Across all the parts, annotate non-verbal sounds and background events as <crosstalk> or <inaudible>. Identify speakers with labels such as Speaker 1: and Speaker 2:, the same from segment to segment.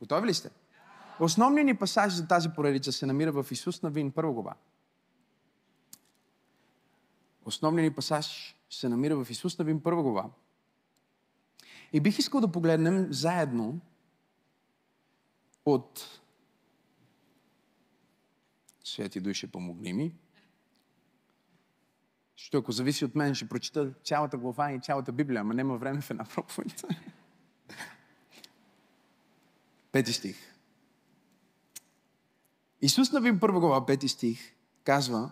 Speaker 1: Готови ли сте? Основният ни пасаж за тази поредица се намира в Исус на Вин, първа глава. Основният ни пасаж се намира в Исус на Вин, първа глава. И бих искал да погледнем заедно от Свети Душе, помогни ми. Защото ако зависи от мен, ще прочита цялата глава и цялата Библия, ама няма време в една проповед. Пети стих. Исус Навин първа глава, пети стих, казва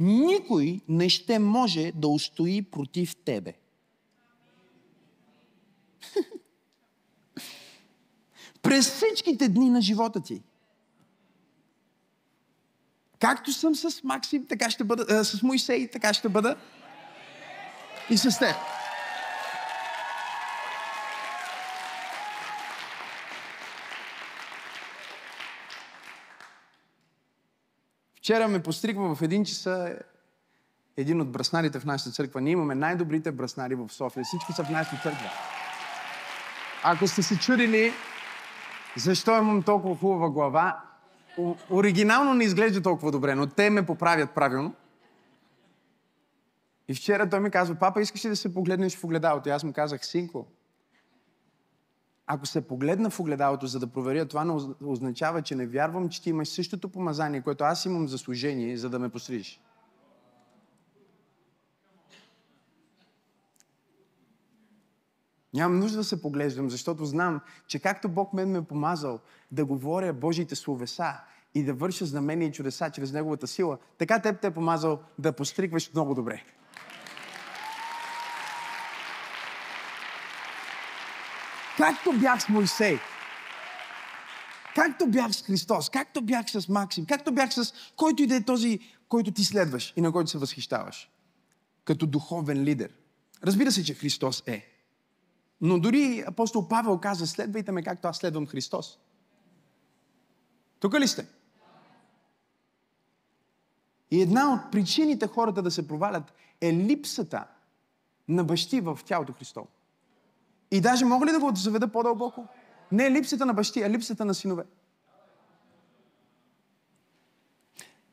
Speaker 1: Никой не ще може да устои против тебе. <laughs> През всичките дни на живота ти. Както съм с Максим, така ще бъда, а, с Моисей, така ще бъда и с теб. Вчера ме постригва в един часа един от браснарите в нашата църква. Ние имаме най-добрите браснари в София. Всички са в нашата църква. Ако сте се чудили защо имам толкова хубава глава, оригинално не изглежда толкова добре, но те ме поправят правилно. И вчера той ми казва, папа, искаш ли да се погледнеш в огледалото? И аз му казах, синко, ако се погледна в огледалото, за да проверя, това означава, че не вярвам, че ти имаш същото помазание, което аз имам за служение, за да ме пострижиш. Нямам нужда да се поглеждам, защото знам, че както Бог мен ме е помазал да говоря Божиите словеса и да върша знамения и чудеса чрез Неговата сила, така теб те е помазал да постригваш много добре. Както бях с Моисей, както бях с Христос, както бях с Максим, както бях с който и да е този, който ти следваш и на който се възхищаваш. Като духовен лидер. Разбира се, че Христос е. Но дори апостол Павел каза, следвайте ме както аз следвам Христос. Тук ли сте? И една от причините хората да се провалят е липсата на бащи в тялото Христово. И даже мога ли да го заведа по-дълбоко? Не е липсата на бащи, а липсата на синове.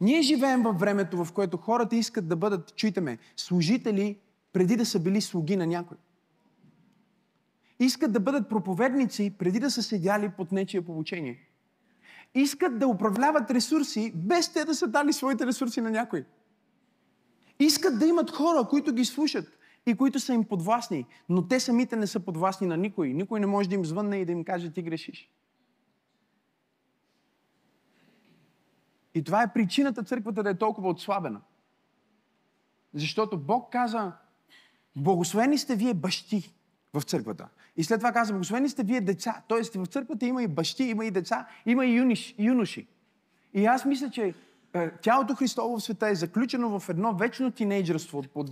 Speaker 1: Ние живеем във времето, в което хората искат да бъдат, чуйте служители преди да са били слуги на някой искат да бъдат проповедници преди да са седяли под нечия получение. Искат да управляват ресурси, без те да са дали своите ресурси на някой. Искат да имат хора, които ги слушат и които са им подвластни, но те самите не са подвластни на никой. Никой не може да им звънне и да им каже ти грешиш. И това е причината църквата да е толкова отслабена. Защото Бог каза, благословени сте вие бащи в църквата. И след това казва, благословени сте вие деца. Тоест в църквата има и бащи, има и деца, има и юниш, юноши. И аз мисля, че е, тялото Христово в света е заключено в едно вечно тинейджерство от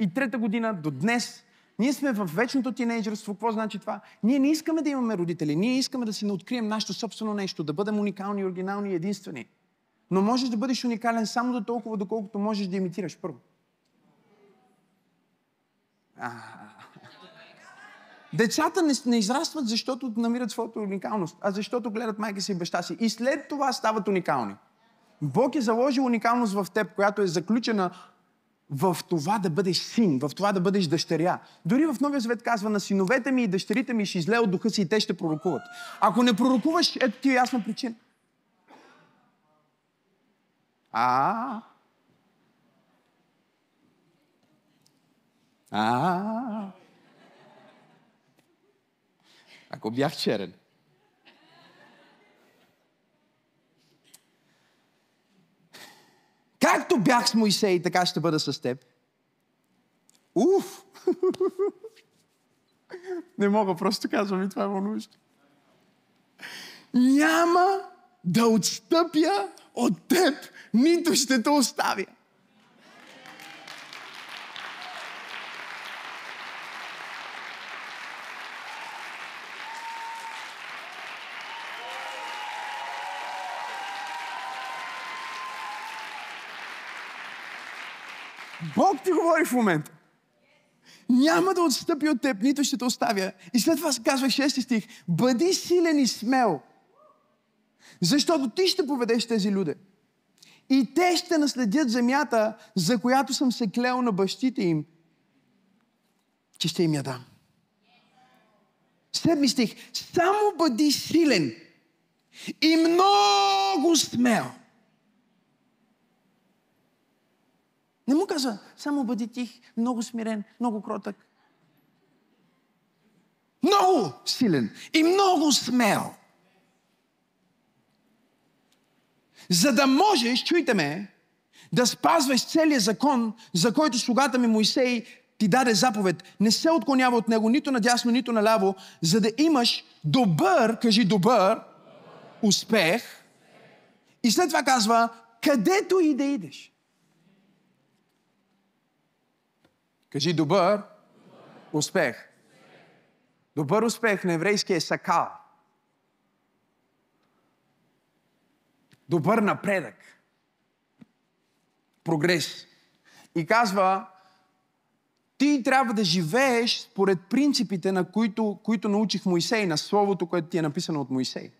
Speaker 1: 93-та година до днес. Ние сме в вечното тинейджерство. Какво значи това? Ние не искаме да имаме родители. Ние искаме да си не открием нашето собствено нещо, да бъдем уникални, оригинални и единствени. Но можеш да бъдеш уникален само до толкова, доколкото можеш да имитираш първо. А, Децата не, не израстват, защото намират своята уникалност, а защото гледат майка си и баща си. И след това стават уникални. Бог е заложил уникалност в теб, която е заключена в това да бъдеш син, в това да бъдеш дъщеря. Дори в Новия Завет казва, на синовете ми и дъщерите ми ще излея от духа си и те ще пророкуват. Ако не пророкуваш, ето ти е ясна причина. А. А. Ако бях черен. Както бях с Моисей, така ще бъда с теб. Уф! <laughs> Не мога, просто казвам и това е вълнуващо. Няма да отстъпя от теб, нито ще те оставя. Бог ти говори в момента. няма да отстъпи от теб, нито ще те оставя. И след това се казва 6 стих, бъди силен и смел, защото ти ще поведеш тези люди. И те ще наследят земята, за която съм се клел на бащите им, че ще им я дам. Седми стих. Само бъди силен и много смел. Не му каза, само бъди тих, много смирен, много кротък. Много силен и много смел. За да можеш, чуйте ме, да спазваш целият закон, за който слугата ми Моисей ти даде заповед. Не се отклонява от него нито надясно, нито наляво, за да имаш добър, кажи добър, успех. И след това казва, където и да идеш. Кажи добър успех. Добър успех на еврейски е сакал. Добър напредък. Прогрес. И казва, ти трябва да живееш според принципите, на които, които научих Моисей, на Словото, което ти е написано от Моисей.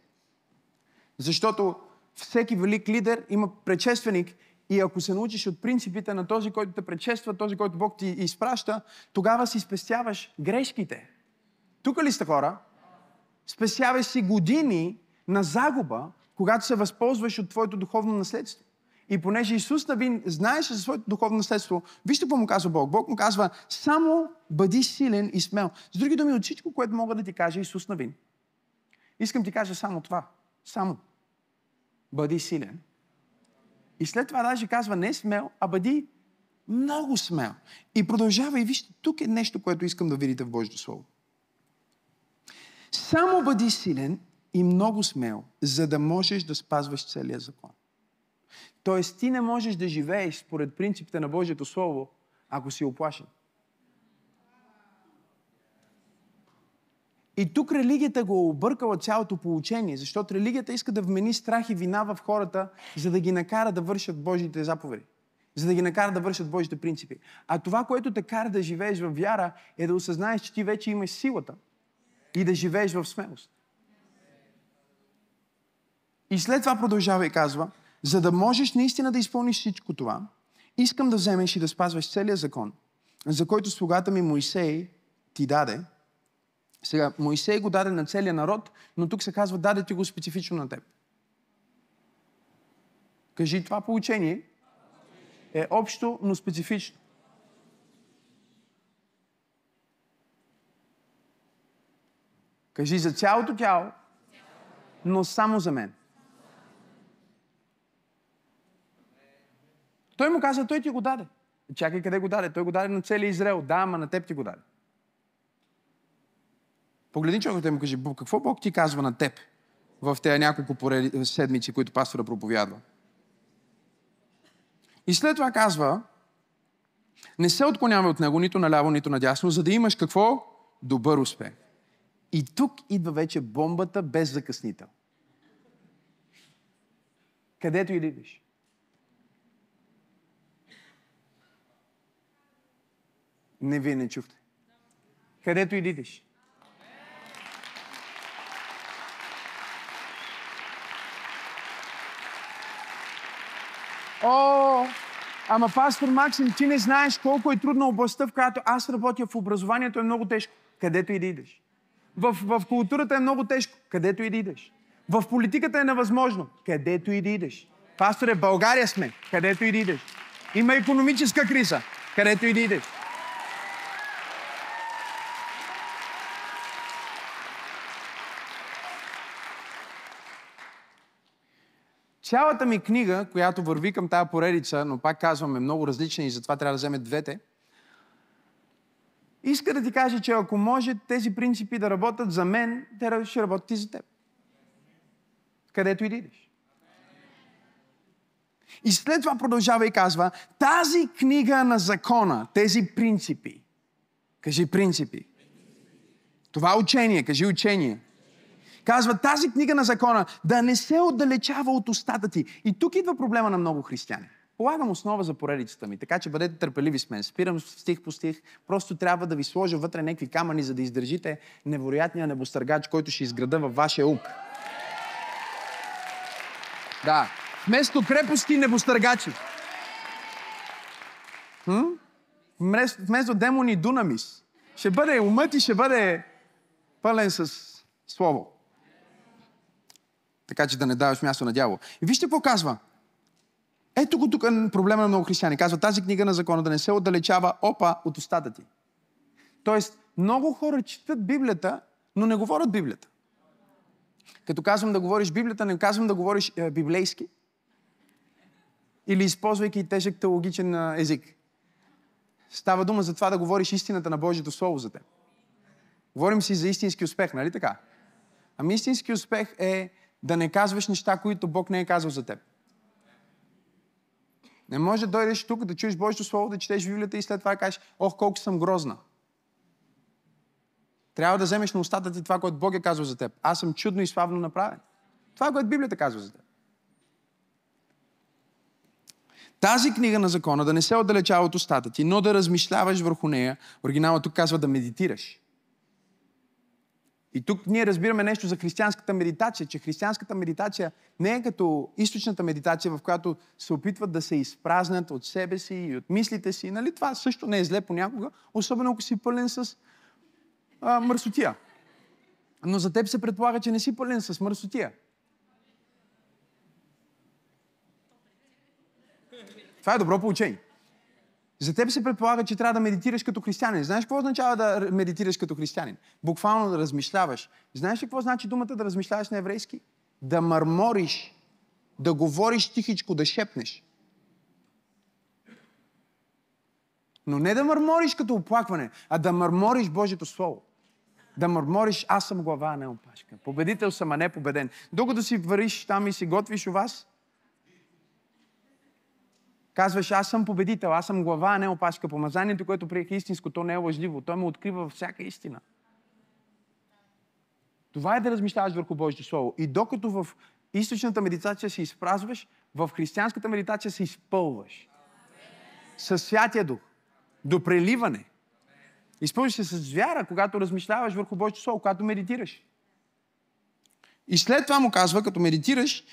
Speaker 1: Защото всеки велик лидер има предшественик и ако се научиш от принципите на този, който те предшества, този, който Бог ти изпраща, тогава си спестяваш грешките. Тук ли сте хора? Спестяваш си години на загуба, когато се възползваш от твоето духовно наследство. И понеже Исус Навин знаеше за своето духовно наследство, вижте какво му казва Бог. Бог му казва, само бъди силен и смел. С други думи, от всичко, което мога да ти каже Исус Навин. Искам ти кажа само това. Само. Бъди силен. И след това даже казва не смел, а бъди много смел. И продължава и вижте, тук е нещо, което искам да видите в Божието Слово. Само бъди силен и много смел, за да можеш да спазваш целия закон. Тоест, ти не можеш да живееш според принципите на Божието Слово, ако си оплашен. И тук религията го е объркала цялото получение, защото религията иска да вмени страх и вина в хората, за да ги накара да вършат Божите заповеди. За да ги накара да вършат Божите принципи. А това, което те кара да живееш в вяра, е да осъзнаеш, че ти вече имаш силата и да живееш в смелост. И след това продължава и казва, за да можеш наистина да изпълниш всичко това, искам да вземеш и да спазваш целия закон, за който слугата ми Моисей ти даде. Сега, Моисей го даде на целия народ, но тук се казва, даде ти го специфично на теб. Кажи, това получение е общо, но специфично. Кажи за цялото тяло, но само за мен. Той му каза, той ти го даде. Чакай къде го даде. Той го даде на целия Израел. Да, ама на теб ти го даде. Погледни човекът и му кажи, какво Бог ти казва на теб в тези няколко пореди, седмици, които пастора проповядва? И след това казва, не се отклонявай от него нито наляво, нито надясно, за да имаш какво? Добър успех. И тук идва вече бомбата без закъснител. Където и да идеш. Не, вие не чухте. Където и идиш. О, ама пастор Максим, ти не знаеш колко е трудна областта, в която аз работя в образованието е много тежко. Където и да идеш. В, в културата е много тежко. Където и да идеш. В политиката е невъзможно. Където и да идеш. Пасторе, България сме. Където и да идеш. Има економическа криза. Където и да идеш. Цялата ми книга, която върви към тази поредица, но пак казвам е много различна и затова трябва да вземе двете, иска да ти каже, че ако може тези принципи да работят за мен, те ще работят и за теб. Където и да идеш. И след това продължава и казва, тази книга на закона, тези принципи, кажи принципи, това учение, кажи учение, Казва тази книга на закона да не се отдалечава от устата ти. И тук идва проблема на много християни. Полагам основа за поредицата ми, така че бъдете търпеливи с мен. Спирам стих по стих. Просто трябва да ви сложа вътре някакви камъни, за да издържите невероятния небостъргач, който ще изграда във вашия ум. Да. Вместо крепости небостъргачи. Хм? Вместо, демони дунамис. Ще бъде умът и ще бъде пълен с слово. Така че да не даваш място на дявол. И вижте какво казва. Ето го тук проблема на много християни. Казва тази книга на закона да не се отдалечава опа от устата ти. Тоест, много хора четат Библията, но не говорят Библията. Като казвам да говориш Библията, не казвам да говориш е, библейски. Или използвайки тежък теологичен е, език. Става дума за това да говориш истината на Божието Слово за теб. Говорим си за истински успех, нали така? Ами истински успех е да не казваш неща, които Бог не е казал за теб. Не може да дойдеш тук, да чуеш Божието Слово, да четеш Библията и след това кажеш, ох, колко съм грозна. Трябва да вземеш на устата ти това, което Бог е казал за теб. Аз съм чудно и славно направен. Това което Библията казва за теб. Тази книга на закона да не се отдалечава от устата ти, но да размишляваш върху нея. Оригиналът тук казва да медитираш. И тук ние разбираме нещо за християнската медитация, че християнската медитация не е като източната медитация, в която се опитват да се изпразнят от себе си и от мислите си. Нали? Това също не е зле понякога, особено ако си пълен с а, мърсотия. Но за теб се предполага, че не си пълен с мърсотия. Това е добро получение. За теб се предполага, че трябва да медитираш като християнин. Знаеш какво означава да медитираш като християнин? Буквално да размишляваш. Знаеш ли какво значи думата да размишляваш на еврейски? Да мърмориш, да говориш тихичко, да шепнеш. Но не да мърмориш като оплакване, а да мърмориш Божието Слово. Да мърмориш, аз съм глава, а не опашка. Победител съм, а не победен. Докато си вариш там и си готвиш у вас, Казваш, аз съм победител, аз съм глава, а не опашка. Помазанието, което приех истинско, то не е лъжливо. Той ме открива във всяка истина. Това е да размишляваш върху Божието Слово. И докато в източната медитация се изпразваш, в християнската медитация се изпълваш. Със Святия Дух. До преливане. Изпълваш се с вяра, когато размишляваш върху Божието Слово, когато медитираш. И след това му казва, като медитираш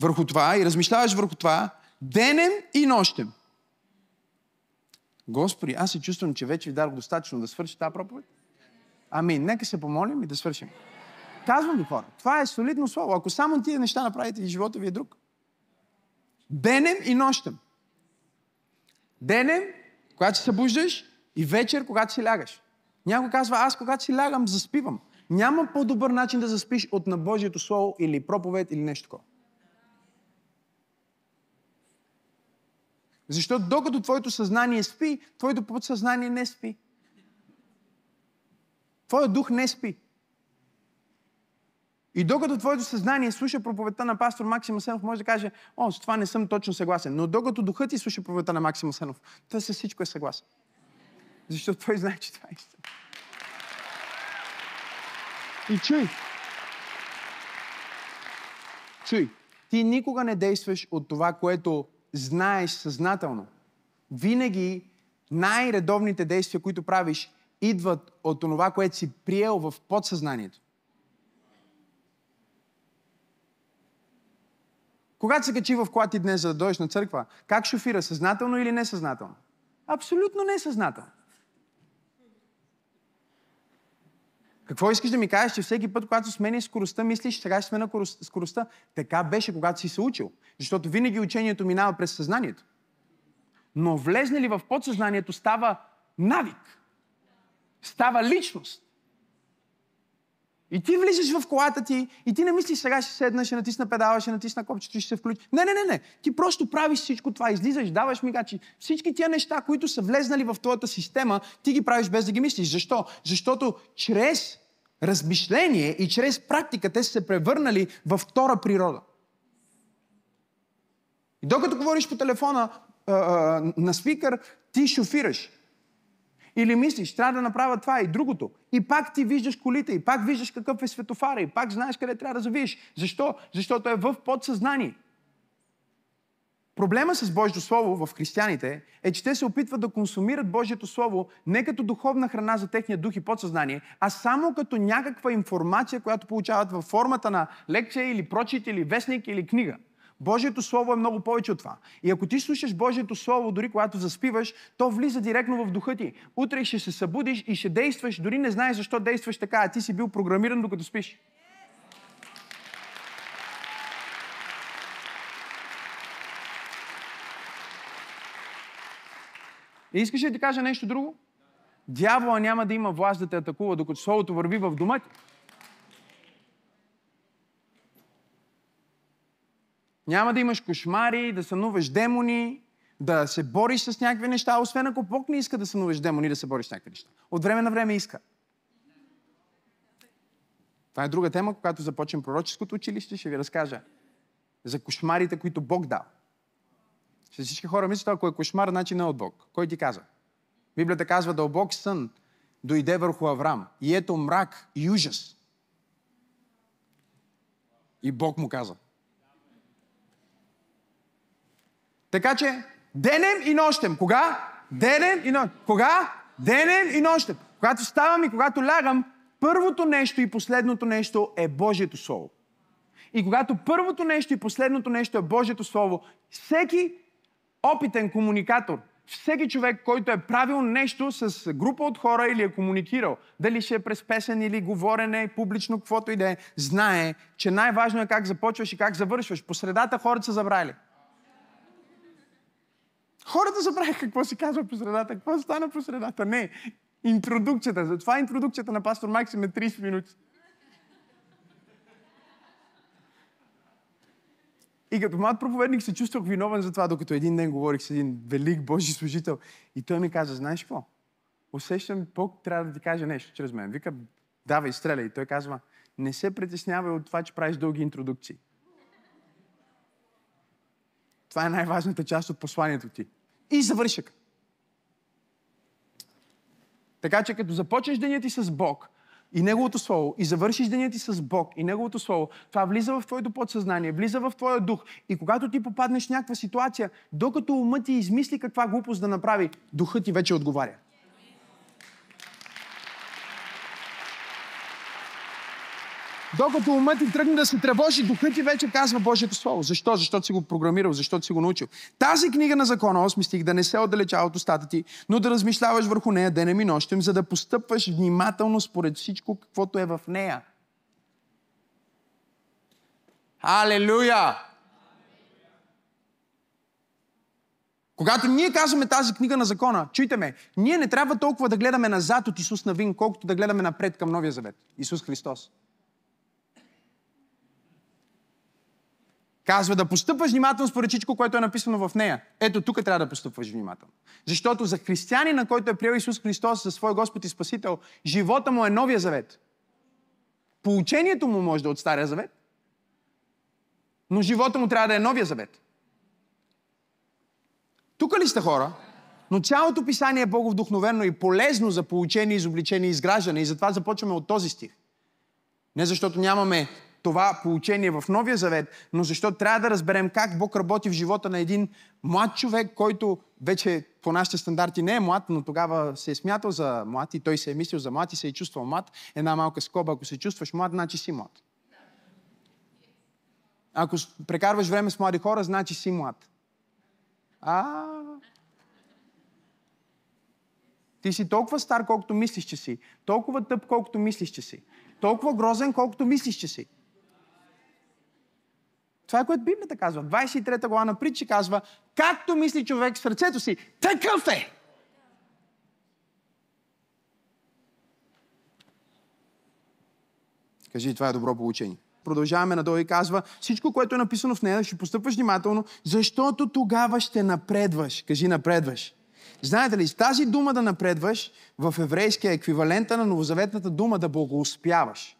Speaker 1: върху това и размишляваш върху това, денем и нощем. Господи, аз се чувствам, че вече ви дадох достатъчно да свърши тази проповед. Ами, нека се помолим и да свършим. Казвам ви хора, това е солидно слово. Ако само тия неща направите, живота ви е друг. Денем и нощем. Денем, когато се събуждаш, и вечер, когато си лягаш. Някой казва, аз когато си лягам, заспивам. Няма по-добър начин да заспиш от на Божието Слово или проповед или нещо такова. Защото докато твоето съзнание спи, твоето подсъзнание не спи. Твоят дух не спи. И докато твоето съзнание слуша проповедта на пастор Максим Сенов, може да каже, о, с това не съм точно съгласен. Но докато духът ти слуша проповедта на Максим Сенов, той със всичко е съгласен. Защото той знае, че това е истина. И чуй. Чуй. Ти никога не действаш от това, което знаеш съзнателно. Винаги най-редовните действия, които правиш, идват от това, което си приел в подсъзнанието. Когато се качи в колата днес, за да дойдеш на църква, как шофира? Съзнателно или несъзнателно? Абсолютно несъзнателно. Какво искаш да ми кажеш, че всеки път, когато смениш скоростта, мислиш, сега ще смена скоростта? Така беше, когато си се учил. Защото винаги учението минава през съзнанието. Но влезне ли в подсъзнанието, става навик. Става личност. И ти влизаш в колата ти и ти не мислиш сега ще седна, ще натисна педала, ще натисна копчето и ще се включи. Не, не, не, не. Ти просто правиш всичко това. Излизаш, даваш мигачи. Всички тия неща, които са влезнали в твоята система, ти ги правиш без да ги мислиш. Защо? Защото чрез размишление и чрез практика те са се превърнали във втора природа. И докато говориш по телефона а, а, на спикър, ти шофираш. Или мислиш, трябва да направя това и другото. И пак ти виждаш колите, и пак виждаш какъв е светофара, и пак знаеш къде трябва да завиеш. Защо? Защото е в подсъзнание. Проблема с Божието Слово в християните е, че те се опитват да консумират Божието Слово не като духовна храна за техния дух и подсъзнание, а само като някаква информация, която получават във формата на лекция или прочит, или вестник, или книга. Божието Слово е много повече от това. И ако ти слушаш Божието Слово, дори когато заспиваш, то влиза директно в духа ти. Утре ще се събудиш и ще действаш, дори не знаеш защо действаш така, а ти си бил програмиран докато спиш. И искаш ли да ти кажа нещо друго? Дявола няма да има власт да те атакува, докато Словото върви в дома ти. Няма да имаш кошмари, да сънуваш демони, да се бориш с някакви неща, освен ако Бог не иска да сънуваш демони, да се бориш с някакви неща. От време на време иска. Това е друга тема, когато започнем пророческото училище, ще ви разкажа за кошмарите, които Бог дал. Ще всички хора мислят, ако е кошмар, значи не е от Бог. Кой ти каза? Библията казва, дълбок сън дойде върху Авраам. И ето мрак и ужас. И Бог му каза. Така че, денем и нощем. Кога? Денем и нощем. Кога? Денем и нощем. Когато ставам и когато лягам, първото нещо и последното нещо е Божието Слово. И когато първото нещо и последното нещо е Божието Слово, всеки опитен комуникатор, всеки човек, който е правил нещо с група от хора или е комуникирал, дали ще е през песен или говорене, публично, каквото и да е, знае, че най-важно е как започваш и как завършваш. По средата хората са забрали. Хората забравиха какво се казва по средата, какво стана по средата. Не, интродукцията. Затова интродукцията на пастор Максим е 30 минути. И като млад проповедник се чувствах виновен за това, докато един ден говорих с един велик Божи служител. И той ми каза, знаеш какво? Усещам, Бог трябва да ти каже нещо чрез мен. Вика, давай, стреляй. И той казва, не се притеснявай от това, че правиш дълги интродукции. Това е най-важната част от посланието ти. И завършък. Така че като започнеш деня ти с Бог, и Неговото Слово, и завършиш деня ти с Бог и Неговото Слово, това влиза в твоето подсъзнание, влиза в твоя дух. И когато ти попаднеш в някаква ситуация, докато умът ти измисли каква глупост да направи, духът ти вече отговаря. Докато умът ти тръгне да се тревожи, духът ти вече казва Божието Слово. Защо? Защото си го програмирал, защото си го научил. Тази книга на закона, 8 стих, да не се отдалечава от устата ти, но да размишляваш върху нея денем и нощем, за да постъпваш внимателно според всичко, каквото е в нея. Алелуя! Когато ние казваме тази книга на закона, чуйте ме, ние не трябва толкова да гледаме назад от Исус Навин, колкото да гледаме напред към Новия Завет. Исус Христос. Казва да постъпваш внимателно според всичко, което е написано в нея. Ето тук трябва да постъпваш внимателно. Защото за християнина, който е приел Исус Христос за свой Господ и Спасител, живота му е новия завет. Получението му може да е от Стария завет, но живота му трябва да е новия завет. Тук ли сте хора? Но цялото писание е боговдухновено и полезно за получение, изобличение и изграждане. И затова започваме от този стих. Не защото нямаме това получение в Новия Завет, но защото трябва да разберем как Бог работи в живота на един млад човек, който вече по нашите стандарти не е млад, но тогава се е смятал за млад и той се е мислил за млад и се е чувствал млад. Една малка скоба, ако се чувстваш млад, значи си млад. Ако прекарваш време с млади хора, значи си млад. А, ти си толкова стар, колкото мислиш, че си. Толкова тъп, колкото мислиш, че си. Толкова грозен, колкото мислиш, че си. Това е което Библията казва. 23 глава на притчи казва, както мисли човек в сърцето си, такъв е. Кажи, това е добро получение. Продължаваме надолу и казва, всичко, което е написано в нея, ще постъпваш внимателно, защото тогава ще напредваш. Кажи, напредваш. Знаете ли, с тази дума да напредваш, в еврейския еквивалента на новозаветната дума да благоуспяваш.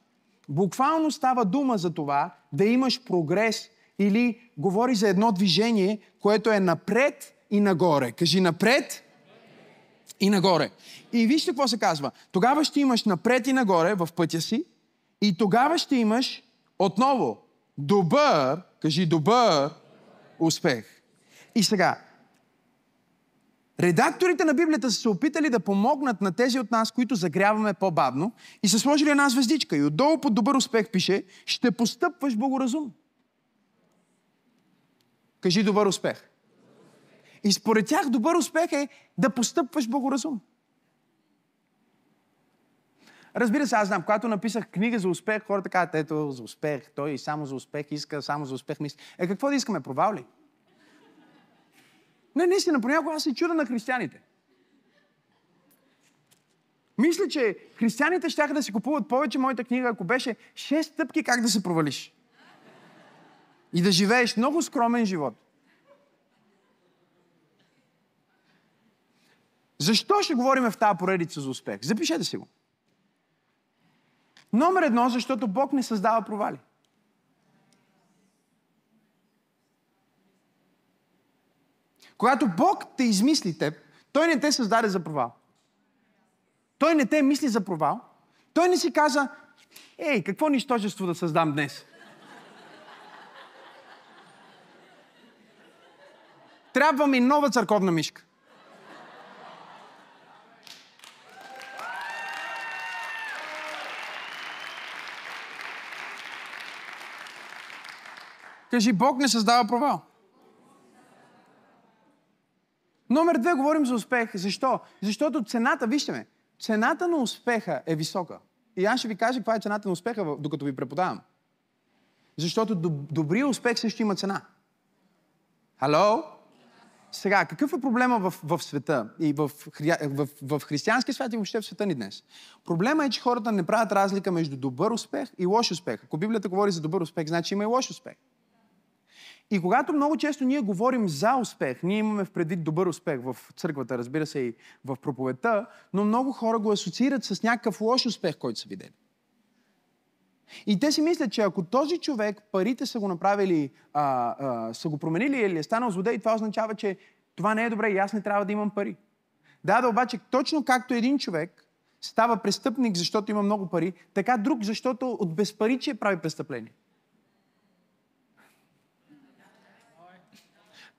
Speaker 1: Буквално става дума за това да имаш прогрес или говори за едно движение, което е напред и нагоре. Кажи напред и нагоре. И вижте какво се казва. Тогава ще имаш напред и нагоре в пътя си и тогава ще имаш отново добър, кажи добър успех. И сега, редакторите на Библията са се опитали да помогнат на тези от нас, които загряваме по-бавно и са сложили една звездичка. И отдолу под добър успех пише, ще постъпваш благоразумно. Кажи добър успех. И според тях добър успех е да постъпваш благоразумно. Разбира се, аз знам, когато написах книга за успех, хората казват, ето, за успех, той само за успех иска, само за успех мисли. Е, какво да искаме, провал ли? Не, наистина, понякога аз се чуда на християните. Мисля, че християните ще да си купуват повече моята книга, ако беше 6 стъпки как да се провалиш. И да живееш много скромен живот. Защо ще говорим в тази поредица за успех? Запишете си го. Номер едно, защото Бог не създава провали. Когато Бог те измисли теб, Той не те създаде за провал. Той не те мисли за провал. Той не си каза, ей, какво нищожество да създам днес? Трябва ми нова църковна мишка. Кажи, Бог не създава провал. Номер две, говорим за успех. Защо? Защото цената, вижте ме, цената на успеха е висока. И аз ще ви кажа каква е цената на успеха, докато ви преподавам. Защото добрият успех също има цена. Хало? Сега, какъв е проблема в, в света и в, в, в, в християнския свят и въобще в света ни днес? Проблема е, че хората не правят разлика между добър успех и лош успех. Ако Библията говори за добър успех, значи има и лош успех. И когато много често ние говорим за успех, ние имаме в предвид добър успех в църквата, разбира се и в проповедта, но много хора го асоциират с някакъв лош успех, който са видели. И те си мислят, че ако този човек парите са го направили, а, а, са го променили или е станал злодей, това означава, че това не е добре и аз не трябва да имам пари. Да, да, обаче точно както един човек става престъпник, защото има много пари, така друг, защото от безпаричие прави престъпление.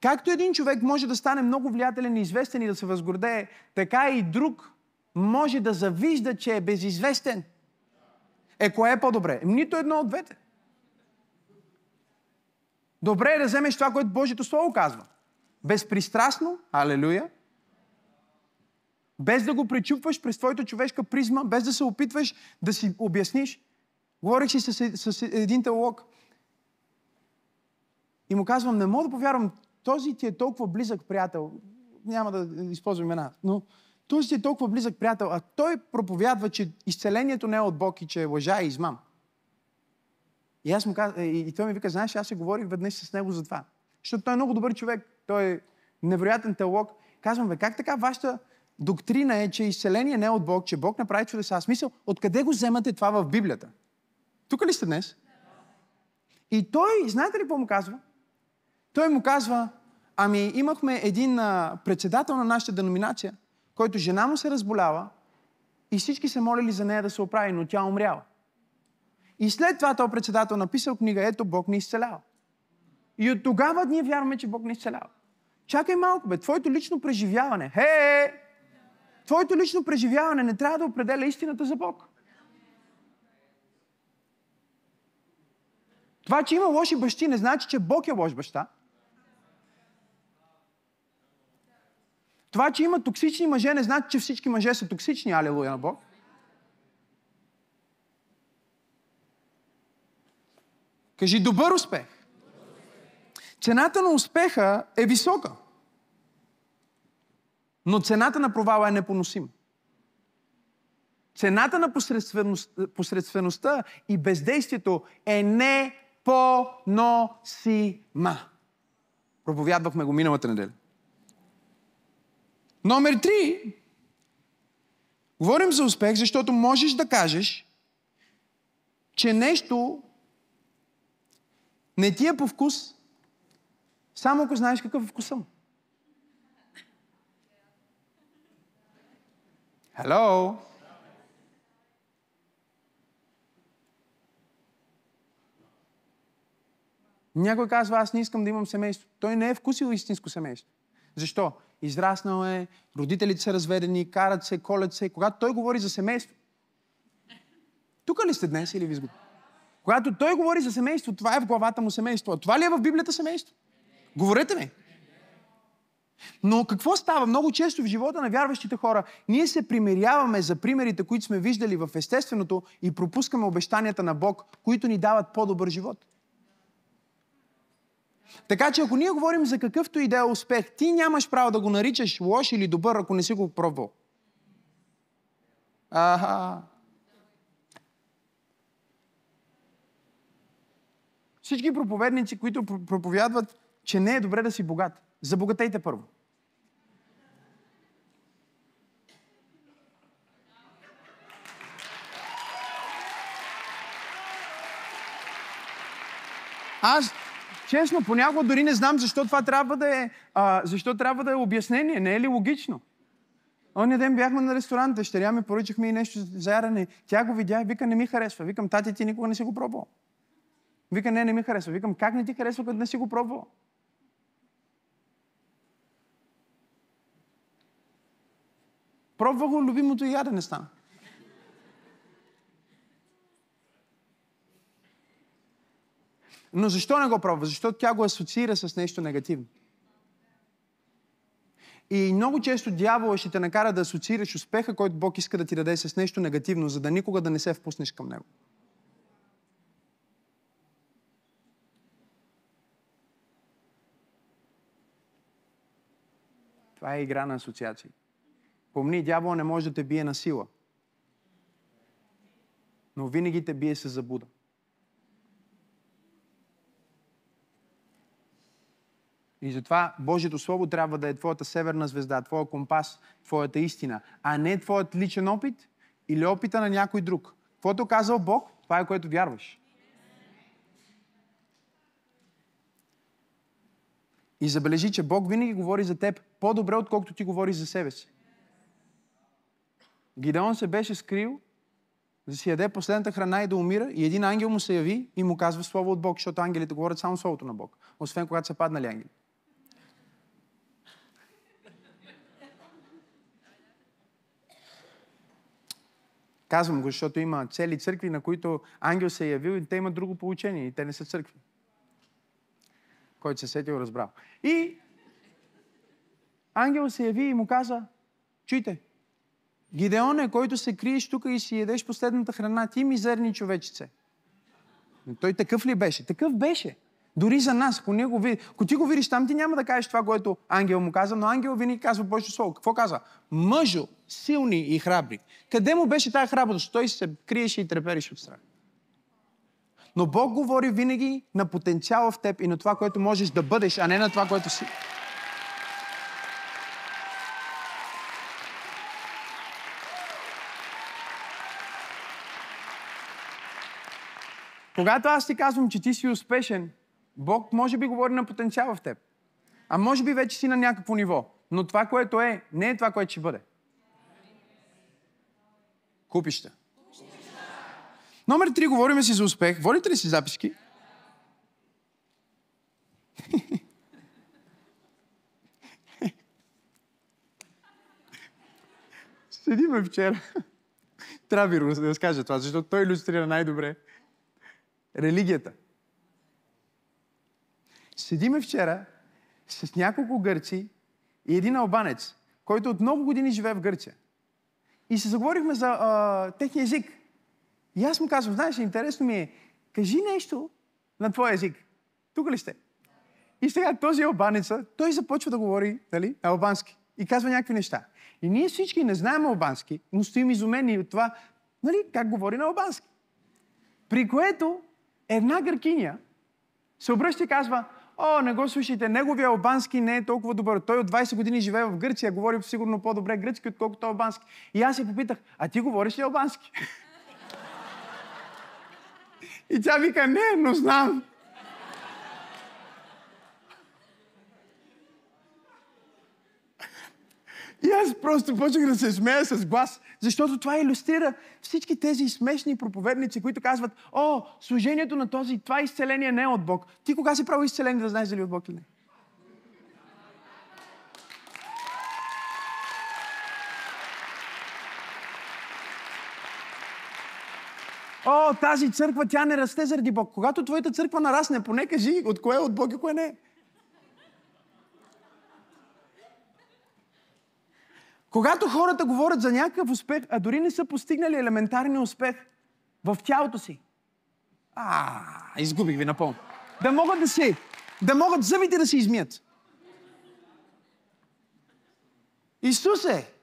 Speaker 1: Както един човек може да стане много влиятелен и известен и да се възгордее, така и друг може да завижда, че е безизвестен. Е, кое е по-добре? Нито едно от двете. Добре е да вземеш това, което Божието Слово казва. Безпристрастно, алелуя, без да го пречупваш през твоята човешка призма, без да се опитваш да си обясниш. Говорих си с, с един теолог и му казвам, не мога да повярвам, този ти е толкова близък приятел, няма да използвам имена, но този ти е толкова близък приятел, а той проповядва, че изцелението не е от Бог и че е лъжа и измам. И, аз му каз... и той ми вика, знаеш, аз се говорих веднъж с него за това. Защото той е много добър човек, той е невероятен теолог. Казвам, бе, как така вашата доктрина е, че изцеление не е от Бог, че Бог направи чудеса? Аз мисля, откъде го вземате това в Библията? Тук ли сте днес? И той, знаете ли какво му казва? Той му казва, ами имахме един председател на нашата деноминация, който жена му се разболява и всички се молили за нея да се оправи, но тя умряла. И след това този председател написал книга, ето Бог не изцелява. И от тогава ние вярваме, че Бог не изцелява. Чакай малко, бе, твоето лично преживяване, хе, твоето лично преживяване не трябва да определя истината за Бог. Това, че има лоши бащи, не значи, че Бог е лош баща. Това, че има токсични мъже, не значи, че всички мъже са токсични. Алелуя на Бог. Кажи добър успех. Цената на успеха е висока. Но цената на провала е непоносима. Цената на посредствеността, посредствеността и бездействието е непоносима. Проповядвахме го миналата неделя. Номер три. Говорим за успех, защото можеш да кажеш, че нещо не ти е по вкус, само ако знаеш какъв е вкуса му. Някой казва, аз не искам да имам семейство. Той не е вкусил истинско семейство. Защо? Израснал е, родителите са разведени, карат се, колят се. Когато той говори за семейство, тук ли сте днес или ви сгуб? Когато той говори за семейство, това е в главата му семейство. А това ли е в Библията семейство? Говорете ми. Но какво става? Много често в живота на вярващите хора ние се примеряваме за примерите, които сме виждали в естественото и пропускаме обещанията на Бог, които ни дават по-добър живот. Така че ако ние говорим за какъвто и да е успех, ти нямаш право да го наричаш лош или добър, ако не си го пробвал. Аха. Всички проповедници, които проповядват, че не е добре да си богат, забогатейте първо. Аз, честно, понякога дори не знам защо това трябва да е, а, защо трябва да е обяснение. Не е ли логично? Оня ден бяхме на ресторант, дъщеря ми поръчахме и нещо за ядене. Тя го видя, вика, не ми харесва. Викам, тати, ти никога не си го пробвал. Вика, не, не ми харесва. Викам, как не ти харесва, като не си го пробвал? Пробва го, любимото ядене стана. Но защо не го пробва? Защото тя го асоциира с нещо негативно. И много често дявола ще те накара да асоциираш успеха, който Бог иска да ти даде с нещо негативно, за да никога да не се впуснеш към него. Това е игра на асоциации. Помни, дявол не може да те бие на сила. Но винаги те бие с забуда. И затова Божието Слово трябва да е твоята северна звезда, твоя компас, твоята истина, а не твоят личен опит или опита на някой друг. Каквото казал Бог, това е което вярваш. И забележи, че Бог винаги говори за теб по-добре, отколкото ти говориш за себе си. Гидеон се беше скрил, да си яде последната храна и да умира, и един ангел му се яви и му казва слово от Бог, защото ангелите говорят само словото на Бог, освен когато са паднали ангели. Казвам го, защото има цели църкви, на които ангел се е явил и те имат друго получение и те не са църкви. Който се сетил, разбрал. И ангел се яви и му каза, чуйте, Гидеон е, който се криеш тук и си ядеш последната храна, ти мизерни човечице. Той такъв ли беше? Такъв беше. Дори за нас, ако, го види, ако ти го видиш там, ти няма да кажеш това, което ангел му каза, но ангел винаги казва Божието Слово. Какво каза? Мъжо, силни и храбри. Къде му беше тази храброст? Той се криеше и трепереше от страх. Но Бог говори винаги на потенциала в теб и на това, което можеш да бъдеш, а не на това, което си. Когато аз ти казвам, че ти си успешен, Бог може би говори на потенциал в теб. А може би вече си на някакво ниво. Но това, което е, не е това, което ще бъде. Купища. Номер три, говорим си за успех. Водите ли си записки? Седиме вчера. Трябва да разкажа това, защото той иллюстрира най-добре религията. Седиме вчера с няколко гърци и един албанец, който от много години живее в Гърция. И се заговорихме за а, техния език. И аз му казвам, знаеш, интересно ми е, кажи нещо на твой език. Тук ли сте? И сега този албанеца, той започва да говори, нали, албански. И казва някакви неща. И ние всички не знаем албански, но стоим изумени от това, нали, как говори на албански. При което една гъркиня се обръща и казва, О, не го слушайте, неговия албански не е толкова добър. Той от 20 години живее в Гърция, говори сигурно по-добре гръцки, отколкото албански. И аз я попитах, а ти говориш ли албански? <laughs> и тя вика, не, но знам. И аз Просто почнах да се смея с глас, защото това иллюстрира всички тези смешни проповедници, които казват, о, служението на този, това изцеление не е от Бог. Ти кога си правил изцеление да знаеш дали е от Бог или не? О, тази църква, тя не расте заради Бог. Когато твоята църква нарасне, поне кажи от кое е от Бог и кое не е. Когато хората говорят за някакъв успех, а дори не са постигнали елементарния успех в тялото си, а, изгубих ви напълно. Да могат да си, да могат зъбите да се измият. Исусе,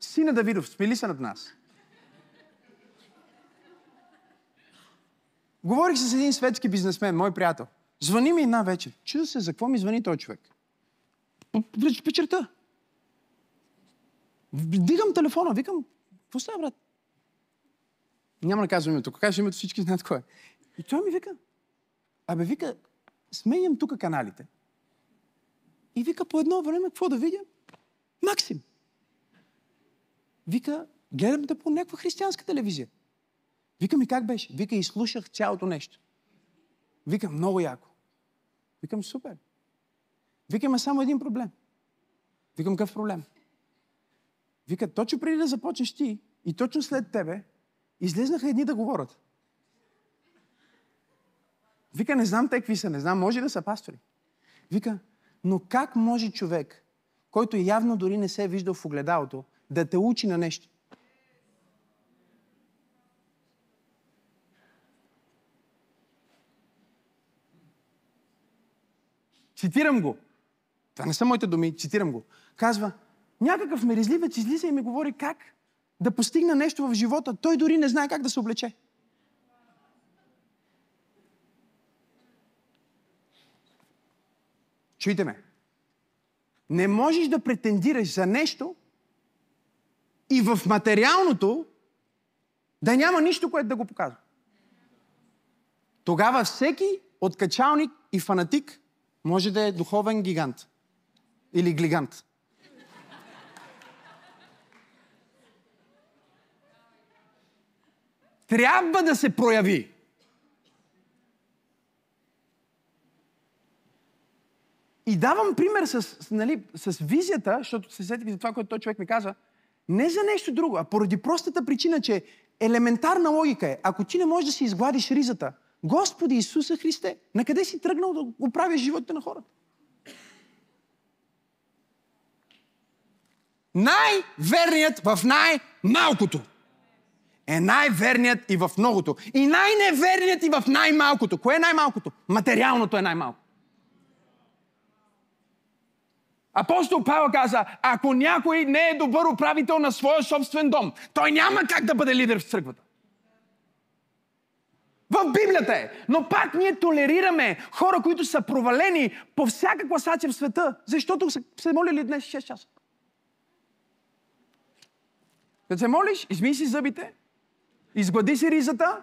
Speaker 1: сина Давидов, смили се над нас. Говорих с един светски бизнесмен, мой приятел. Звъни ми една вечер. Чуда се, за какво ми звъни този човек? Вечерта. Дигам телефона, викам, какво става, брат? Няма да казвам името. Ако кажа името, всички знаят кой е. И той ми вика, абе, вика, сменям тук каналите. И вика, по едно време, какво да видя? Максим. Вика, гледам те по някаква християнска телевизия. Вика ми как беше? Вика, изслушах цялото нещо. Викам, много яко. Викам, супер. Викаме само един проблем. Викам, какъв проблем? Вика, точно преди да започнеш ти и точно след тебе, излезнаха едни да говорят. Вика, не знам те какви са, не знам, може да са пастори. Вика, но как може човек, който явно дори не се е виждал в огледалото, да те учи на нещо? Цитирам го. Това не са моите думи, цитирам го. Казва, някакъв мерезливец излиза и ми говори как да постигна нещо в живота. Той дори не знае как да се облече. Чуйте ме. Не можеш да претендираш за нещо и в материалното да няма нищо, което да го показва. Тогава всеки откачалник и фанатик може да е духовен гигант. Или глигант. Трябва да се прояви. И давам пример с, нали, с визията, защото се сетих за това, което той човек ми каза, не за нещо друго, а поради простата причина, че елементарна логика е, ако ти не можеш да си изгладиш ризата, Господи Исуса Христе, на къде си тръгнал да оправиш живота на хората? Най-верният в най-малкото е най-верният и в многото. И най-неверният и в най-малкото. Кое е най-малкото? Материалното е най-малко. Апостол Павел каза, ако някой не е добър управител на своя собствен дом, той няма как да бъде лидер в църквата. В Библията е. Но пак ние толерираме хора, които са провалени по всяка класация в света, защото са се молили днес 6 часа. Като се молиш, измий си зъбите, изглади си ризата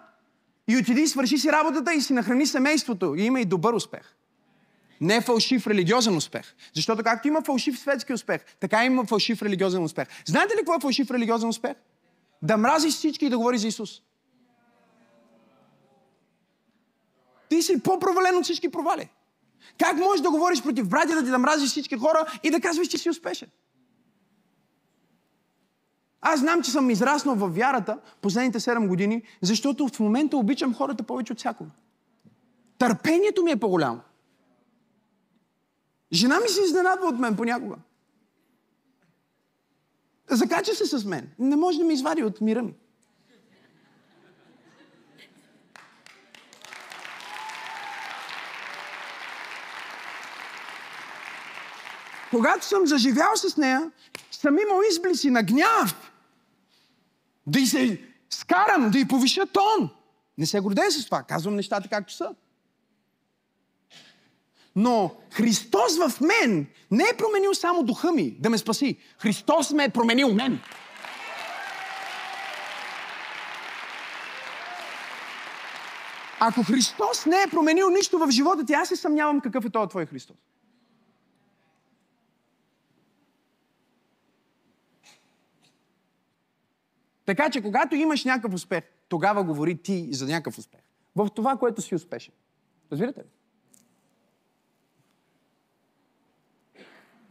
Speaker 1: и отиди, свърши си работата и си нахрани семейството. И има и добър успех. Не фалшив религиозен успех. Защото както има фалшив светски успех, така има фалшив религиозен успех. Знаете ли какво е фалшив религиозен успех? Да мразиш всички и да говориш за Исус. Ти си по-провален от всички провали. Как можеш да говориш против братята ти, да мразиш всички хора и да казваш, че си успешен? Аз знам, че съм израснал във вярата последните 7 години, защото в момента обичам хората повече от всякога. Търпението ми е по-голямо. Жена ми се изненадва от мен понякога. Закача се с мен. Не може да ми извади от мира ми. Когато съм заживял с нея, съм имал изблици на гняв. Да й се скарам, да й повиша тон. Не се гордея с това. Казвам нещата както са. Но Христос в мен не е променил само духа ми да ме спаси. Христос ме е променил мен. Ако Христос не е променил нищо в живота ти, аз се съмнявам какъв е този твой Христос. Така че, когато имаш някакъв успех, тогава говори ти за някакъв успех. В това, което си успешен. Разбирате ли?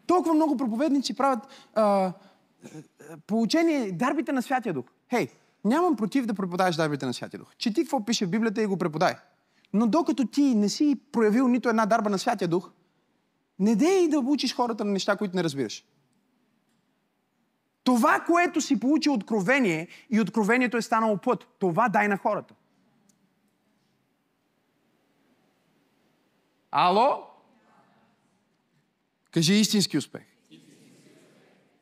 Speaker 1: Толкова много проповедници правят а, получение дарбите на Святия Дух. Хей, нямам против да преподаваш дарбите на Святия Дух. Чети какво пише в Библията и го преподай. Но докато ти не си проявил нито една дарба на Святия Дух, не дей да учиш хората на неща, които не разбираш. Това, което си получи откровение и откровението е станало път, това дай на хората. Ало? Кажи истински успех.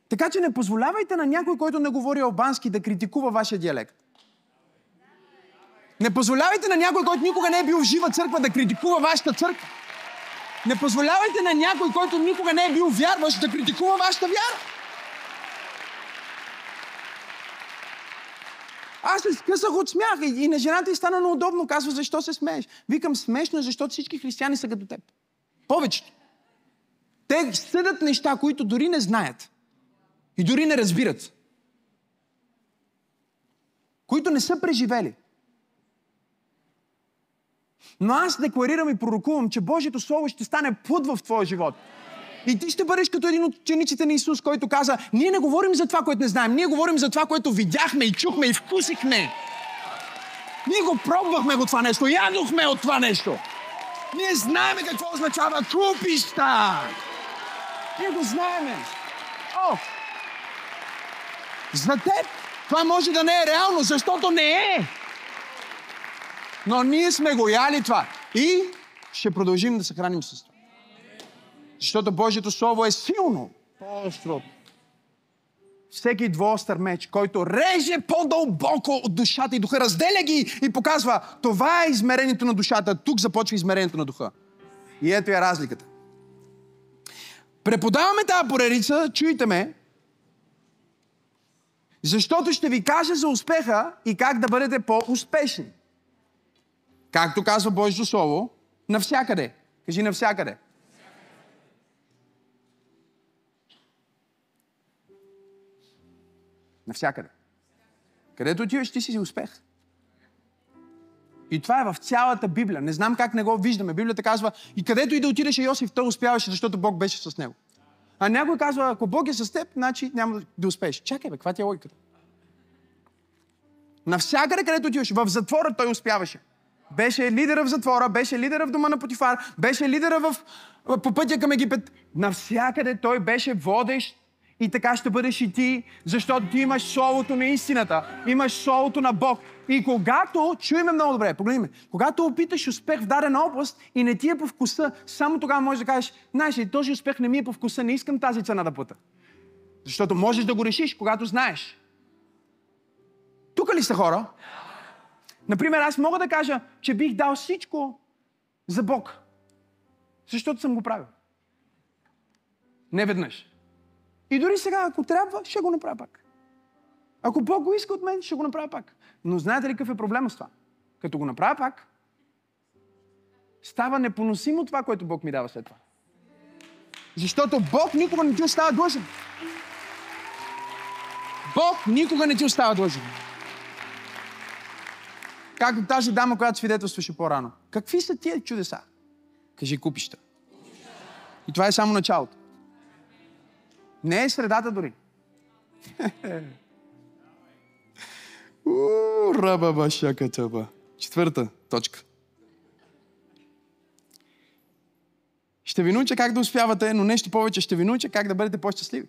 Speaker 1: Така че не позволявайте на някой, който не говори албански, да критикува вашия диалект. Не позволявайте на някой, който никога не е бил в жива църква, да критикува вашата църква. Не позволявайте на някой, който никога не е бил вярващ, да критикува вашата вяра. Аз се скъсах от смях и, на жената й стана неудобно. Казва, защо се смееш? Викам, смешно защото всички християни са като теб. Повечето. Те съдат неща, които дори не знаят. И дори не разбират. Които не са преживели. Но аз декларирам и пророкувам, че Божието Слово ще стане плът в твоя живот. И ти ще бъдеш като един от учениците на Исус, който каза, ние не говорим за това, което не знаем, ние говорим за това, което видяхме и чухме и вкусихме. Ние го пробвахме го това нещо, ядохме от това нещо. Ние знаеме какво означава купища. Ние го знаеме. О! За теб това може да не е реално, защото не е. Но ние сме го яли това. И ще продължим да се храним с това. Защото Божието Слово е силно. По-остро. Всеки двоостър меч, който реже по-дълбоко от душата и духа, разделя ги и показва, това е измерението на душата, тук започва измерението на духа. И ето е разликата. Преподаваме тази поредица, чуйте ме, защото ще ви кажа за успеха и как да бъдете по-успешни. Както казва Божието Слово, навсякъде. Кажи навсякъде. Навсякъде. Където отиваш, ти си успех. И това е в цялата Библия. Не знам как не го виждаме. Библията казва, и където и да отидеш Йосиф, той успяваше, защото Бог беше с него. А някой казва, ако Бог е с теб, значи няма да успееш. Чакай, бе, каква ти е логиката? Навсякъде, където отиваш, в затвора той успяваше. Беше лидера в затвора, беше лидера в дома на Потифар, беше лидера в, по пътя към Египет. Навсякъде той беше водещ и така ще бъдеш и ти, защото ти имаш Словото на истината, имаш Словото на Бог. И когато, чуеме много добре, погледни когато опиташ успех в дадена област и не ти е по вкуса, само тогава можеш да кажеш, знаеш ли, този успех не ми е по вкуса, не искам тази цена да пъта. Защото можеш да го решиш, когато знаеш. Тук ли са хора? Например, аз мога да кажа, че бих дал всичко за Бог. Защото съм го правил. Не веднъж. И дори сега, ако трябва, ще го направя пак. Ако Бог го иска от мен, ще го направя пак. Но знаете ли какъв е проблема с това? Като го направя пак, става непоносимо това, което Бог ми дава след това. Защото Бог никога не ти остава длъжен. Бог никога не ти остава длъжен. Както тази дама, която свидетелстваше по-рано. Какви са тия чудеса? Кажи купища. И това е само началото. Не е средата дори. <laughs> Раба шака Четвърта точка. Ще ви науча как да успявате, но нещо повече ще ви науча как да бъдете по-щастливи.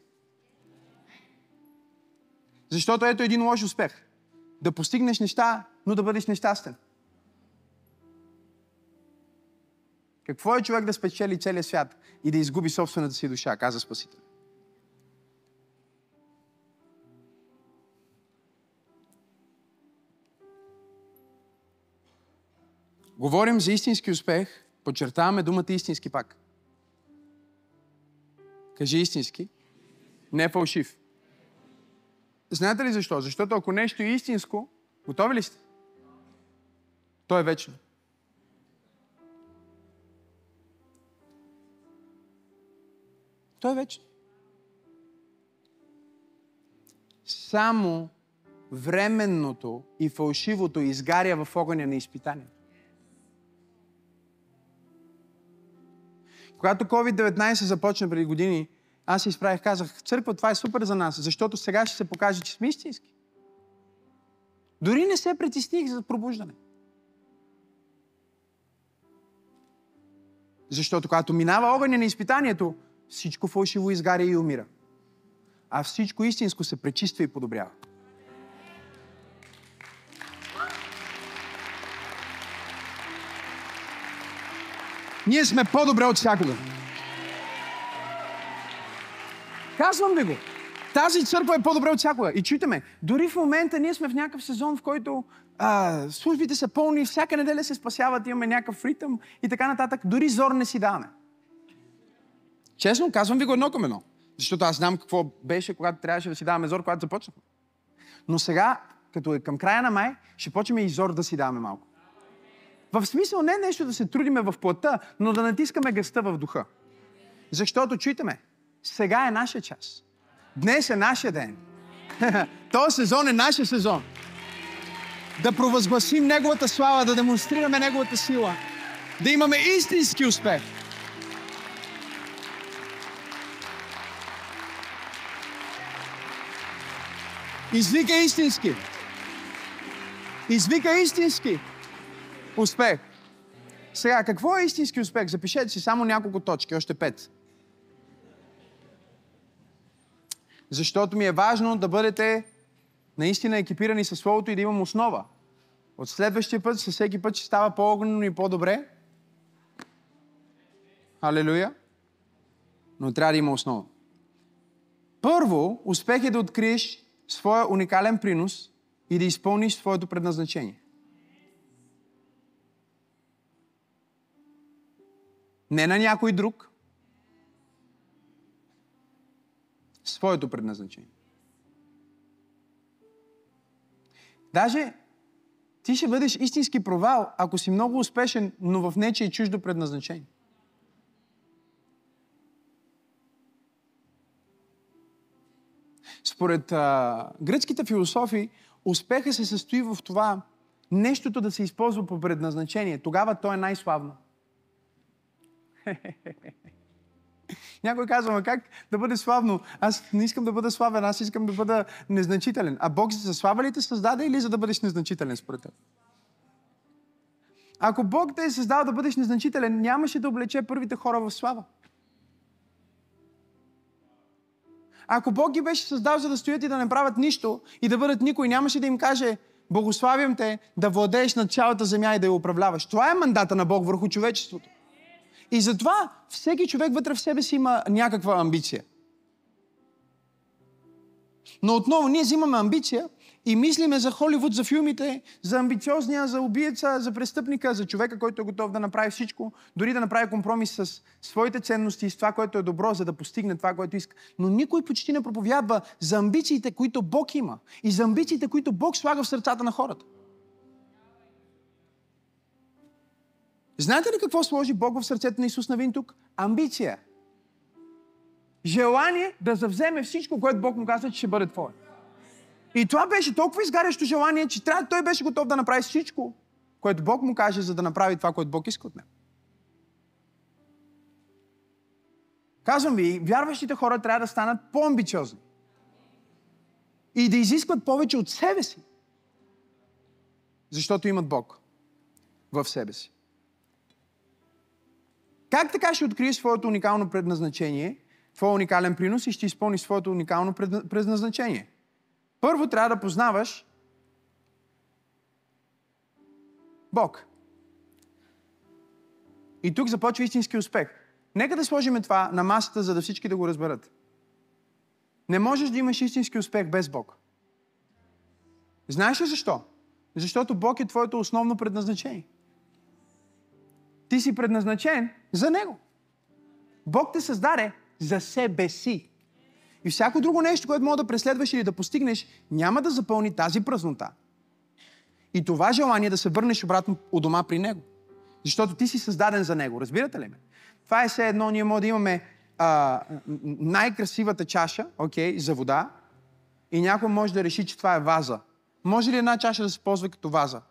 Speaker 1: Защото ето един лош успех. Да постигнеш неща, но да бъдеш нещастен. Какво е човек да спечели целия свят и да изгуби собствената си душа, каза Спасител. Говорим за истински успех, подчертаваме думата истински пак. Кажи истински, не фалшив. Знаете ли защо? Защото ако нещо е истинско, готови ли сте? То е вечно. То е вечно. Само временното и фалшивото изгаря в огъня на изпитанието. Когато COVID-19 започна преди години, аз се изправих, казах, църква, това е супер за нас, защото сега ще се покаже, че сме истински. Дори не се притесних за пробуждане. Защото когато минава огъня на изпитанието, всичко фалшиво изгаря и умира. А всичко истинско се пречиства и подобрява. Ние сме по-добре от всякога. Казвам ви го. Тази църква е по-добре от всякога. И чуйте ме, дори в момента ние сме в някакъв сезон, в който а, службите са пълни, всяка неделя се спасяват, имаме някакъв ритъм и така нататък. Дори зор не си даваме. Честно, казвам ви го едно към едно. Защото аз знам какво беше, когато трябваше да си даваме зор, когато започнахме. Но сега, като е към края на май, ще почнем и зор да си даваме малко. В смисъл не нещо да се трудиме в плътта, но да натискаме гъста в духа. Защото, чуйте сега е нашия час. Днес е нашия ден. <laughs> Този сезон е нашия сезон. Да провъзгласим Неговата слава, да демонстрираме Неговата сила. Да имаме истински успех. Извика истински. Извика истински успех. Сега, какво е истински успех? Запишете си само няколко точки, още пет. Защото ми е важно да бъдете наистина екипирани със Словото и да имам основа. От следващия път, със всеки път ще става по-огнено и по-добре. Алелуя. Но трябва да има основа. Първо, успех е да откриеш своя уникален принос и да изпълниш своето предназначение. Не на някой друг. Своето предназначение. Даже ти ще бъдеш истински провал, ако си много успешен, но в нечие чуждо предназначение. Според а, гръцките философи, успеха се състои в това нещото да се използва по предназначение. Тогава то е най-славно. <laughs> Някой казва, как да бъде славно? Аз не искам да бъда славен, аз искам да бъда незначителен. А Бог за слава ли те създаде или за да бъдеш незначителен според теб? Ако Бог те е създал да бъдеш незначителен, нямаше да облече първите хора в слава. Ако Бог ги беше създал за да стоят и да не правят нищо и да бъдат никой, нямаше да им каже, благославям те да владееш над цялата земя и да я управляваш. Това е мандата на Бог върху човечеството. И затова всеки човек вътре в себе си има някаква амбиция. Но отново ние взимаме амбиция и мислиме за Холивуд, за филмите, за амбициозния, за убиеца, за престъпника, за човека, който е готов да направи всичко, дори да направи компромис с своите ценности и с това, което е добро, за да постигне това, което иска. Но никой почти не проповядва за амбициите, които Бог има и за амбициите, които Бог слага в сърцата на хората. Знаете ли какво сложи Бог в сърцето на Исус Навин тук? Амбиция. Желание да завземе всичко, което Бог му каза, че ще бъде твое. И това беше толкова изгарящо желание, че трябва, той беше готов да направи всичко, което Бог му каже, за да направи това, което Бог иска от него. Казвам ви, вярващите хора трябва да станат по-амбициозни. И да изискват повече от себе си. Защото имат Бог в себе си. Как така ще откриеш своето уникално предназначение, твой уникален принос и ще изпълниш своето уникално предназначение? Първо трябва да познаваш Бог. И тук започва истински успех. Нека да сложим това на масата, за да всички да го разберат. Не можеш да имаш истински успех без Бог. Знаеш ли защо? Защото Бог е твоето основно предназначение. Ти си предназначен за Него. Бог те създаде за себе си. И всяко друго нещо, което мога да преследваш или да постигнеш, няма да запълни тази празнота. И това желание да се върнеш обратно у дома при Него. Защото ти си създаден за Него. Разбирате ли ме? Това е все едно, ние може да имаме а, най-красивата чаша, окей, okay, за вода, и някой може да реши, че това е ваза може ли една чаша да се ползва като ваза?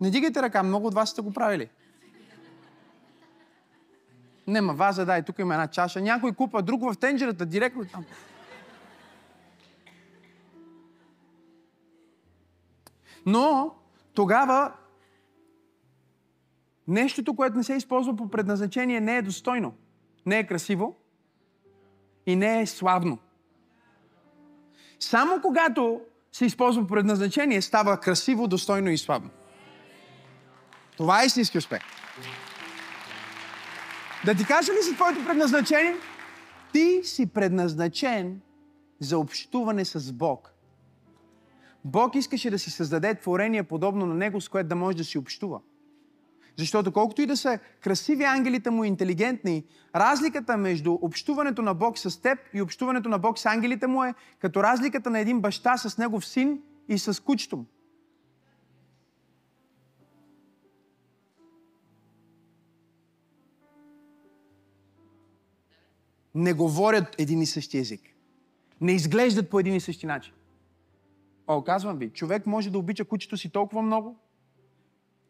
Speaker 1: Не дигайте ръка, много от вас сте го правили. Нема ваза, дай, тук има една чаша. Някой купа друг в тенджерата, директно там. Но тогава нещото, което не се използва по предназначение, не е достойно. Не е красиво и не е славно. Само когато се използва по предназначение, става красиво, достойно и славно. Това е истински успех. Да ти кажа ли за твоето предназначение? Ти си предназначен за общуване с Бог. Бог искаше да си създаде творение подобно на Него, с което да може да си общува. Защото колкото и да са красиви ангелите му, интелигентни, разликата между общуването на Бог с теб и общуването на Бог с ангелите му е като разликата на един баща с негов син и с кучето му. Не говорят един и същи език. Не изглеждат по един и същи начин. О, казвам ви, човек може да обича кучето си толкова много,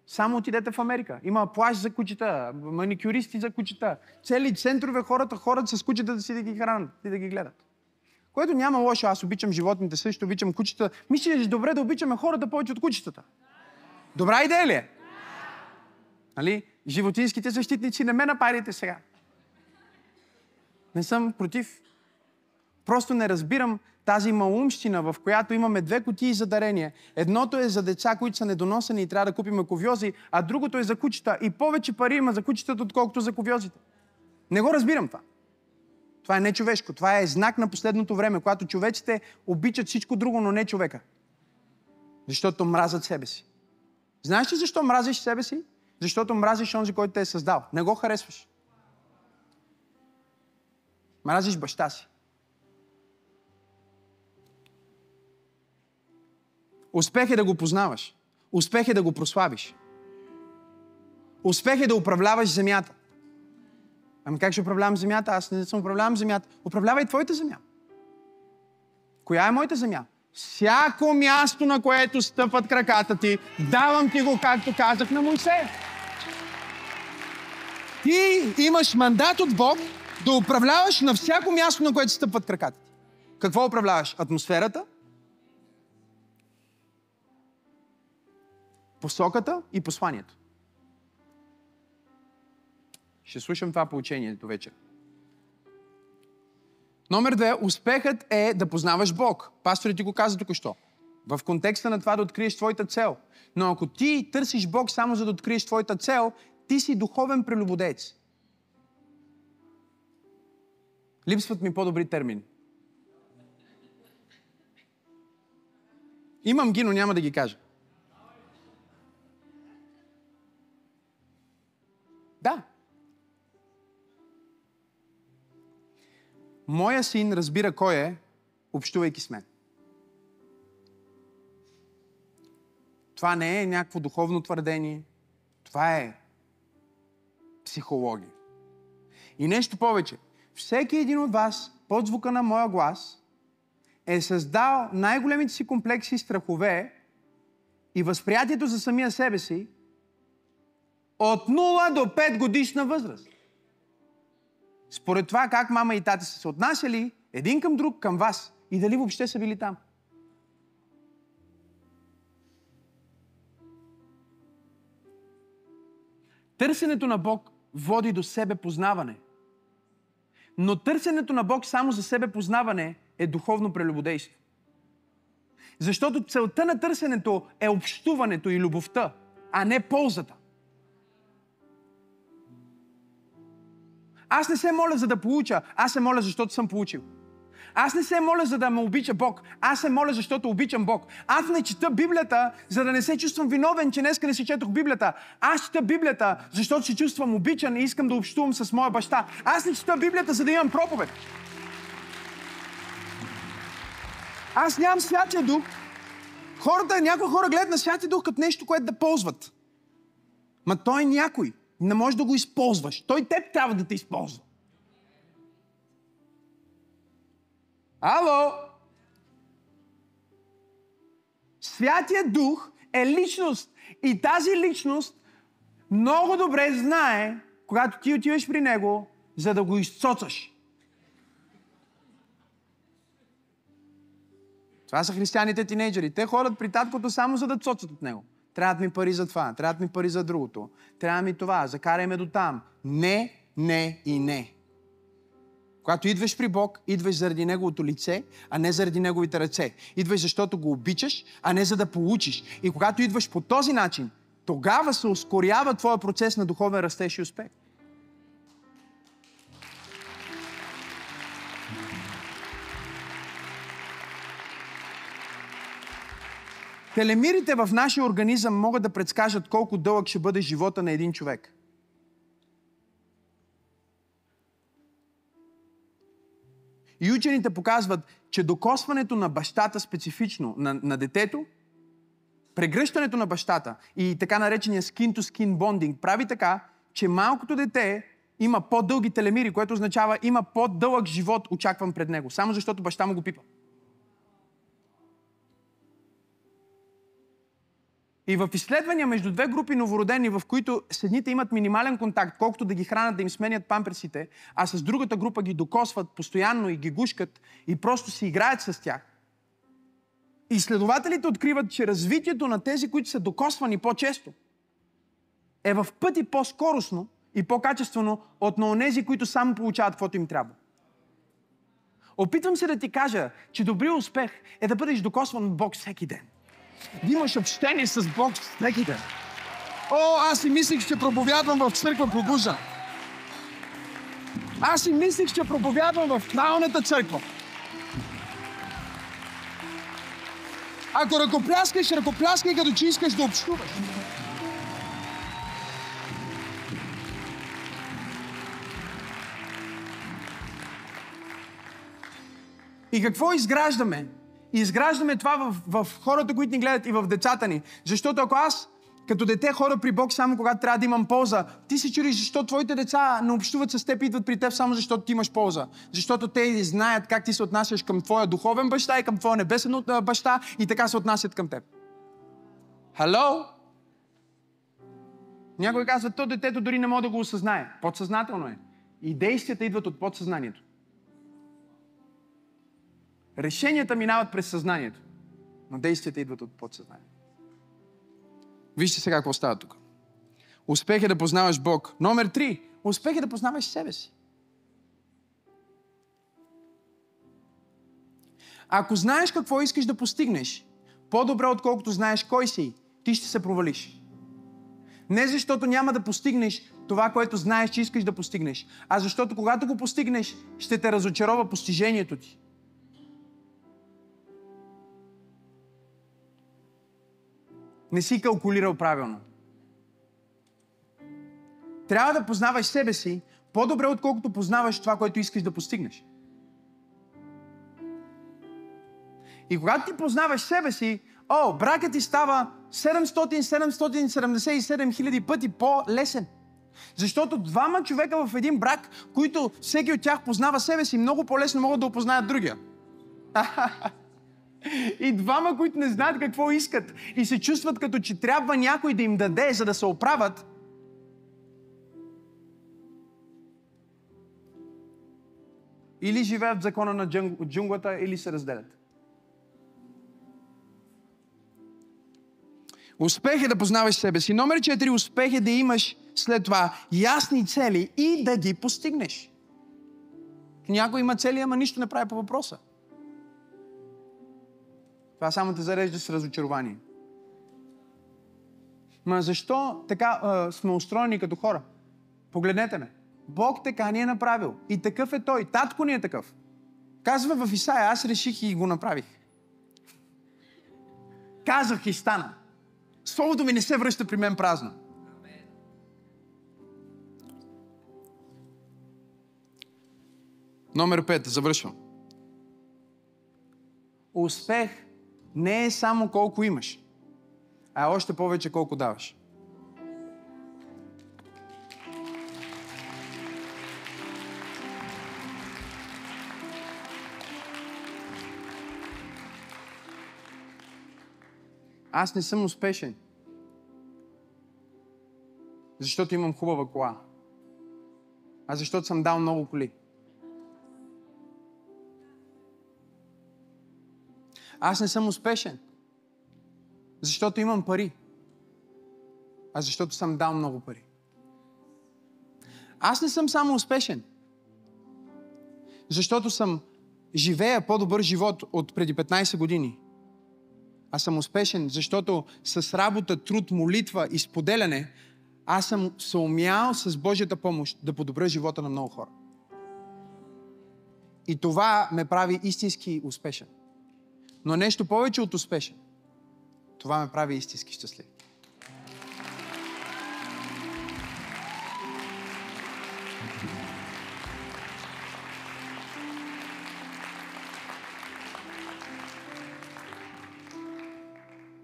Speaker 1: само отидете в Америка. Има плащ за кучета, маникюристи за кучета. Цели центрове хората ходят с кучета да си да ги хранят и да ги гледат. Което няма лошо. Аз обичам животните, също обичам кучета. Мисля, че е добре да обичаме хората повече от кучетата. Добра идея ли е? Нали? Животинските защитници не ме напарите сега. Не съм против. Просто не разбирам тази малумщина, в която имаме две кутии за дарение. Едното е за деца, които са недоносени и трябва да купим ковьози, а другото е за кучета. И повече пари има за кучетата, отколкото за ковьозите. Не го разбирам това. Това е нечовешко. Това е знак на последното време, когато човеците обичат всичко друго, но не човека. Защото мразят себе си. Знаеш ли защо мразиш себе си? Защото мразиш онзи, който те е създал. Не го харесваш. Мразиш баща си. Успех е да го познаваш. Успех е да го прославиш. Успех е да управляваш земята. Ами как ще управлявам земята? Аз не съм управлявам земята. Управлявай твоята земя. Коя е моята земя? Всяко място, на което стъпват краката ти, давам ти го, както казах на Моисея. Ти имаш мандат от Бог да управляваш на всяко място, на което стъпват краката ти. Какво управляваш? Атмосферата, посоката и посланието. Ще слушам това поучение до вечер. Номер две, успехът е да познаваш Бог. Пасторът ти го каза току-що. В контекста на това да откриеш твоята цел. Но ако ти търсиш Бог само за да откриеш твоята цел, ти си духовен прелюбодец. Липсват ми по-добри термини. Имам ги, но няма да ги кажа. Да. Моя син разбира кой е, общувайки с мен. Това не е някакво духовно твърдение. Това е психология. И нещо повече. Всеки един от вас, под звука на моя глас, е създал най-големите си комплекси и страхове и възприятието за самия себе си от 0 до 5 годишна възраст. Според това как мама и тати са се отнасяли един към друг, към вас и дали въобще са били там. Търсенето на Бог води до себе познаване. Но търсенето на Бог само за себе познаване е духовно прелюбодейство. Защото целта на търсенето е общуването и любовта, а не ползата. Аз не се моля за да получа, аз се моля защото съм получил. Аз не се моля за да ме обича Бог. Аз се моля, защото обичам Бог. Аз не чета Библията, за да не се чувствам виновен, че днеска не си четох Библията. Аз чета Библията, защото се чувствам обичан и искам да общувам с моя баща. Аз не чета Библията, за да имам проповед. Аз нямам святия дух. Хората, някои хора гледат на святия дух като нещо, което да ползват. Ма той е някой. Не можеш да го използваш. Той теб трябва да те използва. Ало! Святия Дух е личност. И тази личност много добре знае, когато ти отиваш при Него, за да го изцоцаш. Това са християните тинейджери. Те ходят при таткото само за да цоцат от него. Трябват ми пари за това, трябват ми пари за другото. Трябва ми това, закарай ме до там. Не, не и не. Когато идваш при Бог, идваш заради Неговото лице, а не заради Неговите ръце. Идваш защото го обичаш, а не за да получиш. И когато идваш по този начин, тогава се ускорява твоя процес на духовен растеж и успех. Телемирите в нашия организъм могат да предскажат колко дълъг ще бъде живота на един човек. И учените показват, че докосването на бащата специфично, на, на детето, прегръщането на бащата и така наречения skin-to-skin bonding прави така, че малкото дете има по-дълги телемири, което означава има по-дълъг живот очакван пред него, само защото баща му го пипа. И в изследвания между две групи новородени, в които с едните имат минимален контакт, колкото да ги хранят, да им сменят памперсите, а с другата група ги докосват постоянно и ги гушкат и просто си играят с тях. Изследователите откриват, че развитието на тези, които са докосвани по-често, е в пъти по-скоростно и по-качествено от на онези, които само получават каквото им трябва. Опитвам се да ти кажа, че добрият успех е да бъдеш докосван от Бог всеки ден да имаш общение с Бог всеки ден. О, аз си мислих, че проповядвам в църква Пробужа. Аз си мислих, че проповядвам в правилната църква. Ако ръкопляскаш, ръкопляскай като че искаш да общуваш. И какво изграждаме? Изграждаме това в, в хората, които ни гледат и в децата ни. Защото ако аз като дете хора при Бог само когато трябва да имам полза, ти се чудиш защо твоите деца не общуват с теб и идват при теб само защото ти имаш полза. Защото те знаят как ти се отнасяш към твоя духовен баща и към твоя небесен баща и така се отнасят към теб. Хало? Някой казва, то детето дори не може да го осъзнае. Подсъзнателно е. И действията идват от подсъзнанието. Решенията минават през съзнанието, но действията идват от подсъзнанието. Вижте сега какво става тук. Успех е да познаваш Бог. Номер три. Успех е да познаваш себе си. Ако знаеш какво искаш да постигнеш, по-добре отколкото знаеш кой си, ти ще се провалиш. Не защото няма да постигнеш това, което знаеш, че искаш да постигнеш, а защото когато го постигнеш, ще те разочарова постижението ти. Не си калкулирал правилно. Трябва да познаваш себе си по-добре, отколкото познаваш това, което искаш да постигнеш. И когато ти познаваш себе си, о, бракът ти става 700-777 хиляди пъти по-лесен. Защото двама човека в един брак, които всеки от тях познава себе си, много по-лесно могат да опознаят другия. <laughs> И двама, които не знаят какво искат и се чувстват като че трябва някой да им даде, за да се оправят, или живеят в закона на джунглата, или се разделят. Успех е да познаваш себе си. Номер 4. Успех е да имаш след това ясни цели и да ги постигнеш. Някой има цели, ама нищо не прави по въпроса. Това само те зарежда с разочарование. Ма защо така а, сме устроени като хора? Погледнете ме. Бог така ни е направил. И такъв е Той. Татко ни е такъв. Казва в Исаия, аз реших и го направих. Казах и стана. Словото ми не се връща при мен празно. Номер 5. Завършвам. Успех не е само колко имаш, а е още повече колко даваш. Аз не съм успешен. Защото имам хубава кола. А защото съм дал много коли. Аз не съм успешен. Защото имам пари. А защото съм дал много пари. Аз не съм само успешен. Защото съм живея по-добър живот от преди 15 години. Аз съм успешен, защото с работа, труд, молитва и споделяне, аз съм се умял с Божията помощ да подобря живота на много хора. И това ме прави истински успешен. Но нещо повече от успешен. Това ме прави истински щастлив.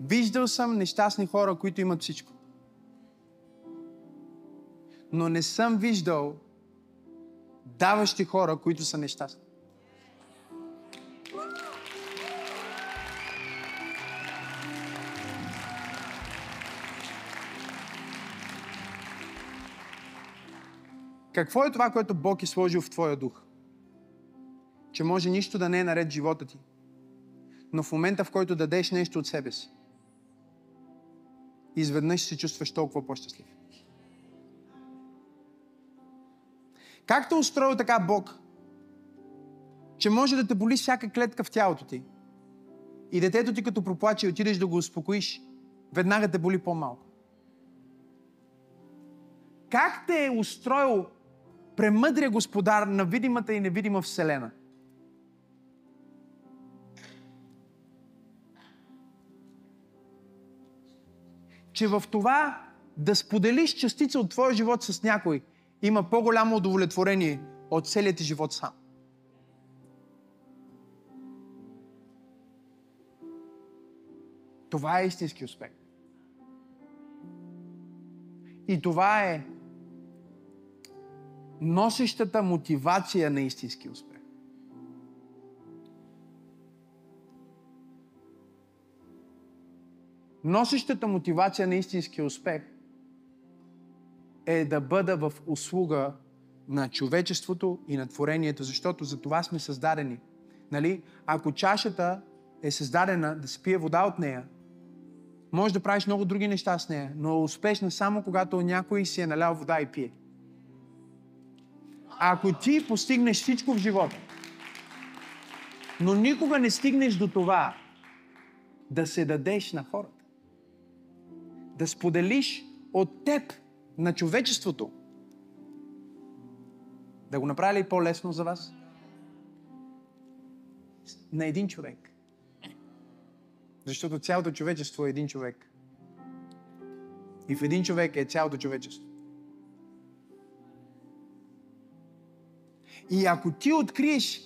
Speaker 1: Виждал съм нещастни хора, които имат всичко. Но не съм виждал даващи хора, които са нещастни. Какво е това, което Бог е сложил в твоя дух? Че може нищо да не е наред живота ти. Но в момента, в който дадеш нещо от себе си, изведнъж се чувстваш толкова по-щастлив. Как те устроил така Бог, че може да те боли всяка клетка в тялото ти и детето ти като проплаче и отидеш да го успокоиш, веднага те боли по-малко. Как те е устроил премъдрия господар на видимата и невидима вселена? Че в това да споделиш частица от твоя живот с някой има по-голямо удовлетворение от целият ти живот сам. Това е истински успех. И това е носещата мотивация на истински успех. Носещата мотивация на истински успех е да бъда в услуга на човечеството и на творението, защото за това сме създадени. Нали? Ако чашата е създадена да се пие вода от нея, може да правиш много други неща с нея, но е успешна само когато някой си е налял вода и пие. Ако ти постигнеш всичко в живота, но никога не стигнеш до това да се дадеш на хората, да споделиш от теб на човечеството, да го направи ли по-лесно за вас? На един човек. Защото цялото човечество е един човек. И в един човек е цялото човечество. И ако ти откриеш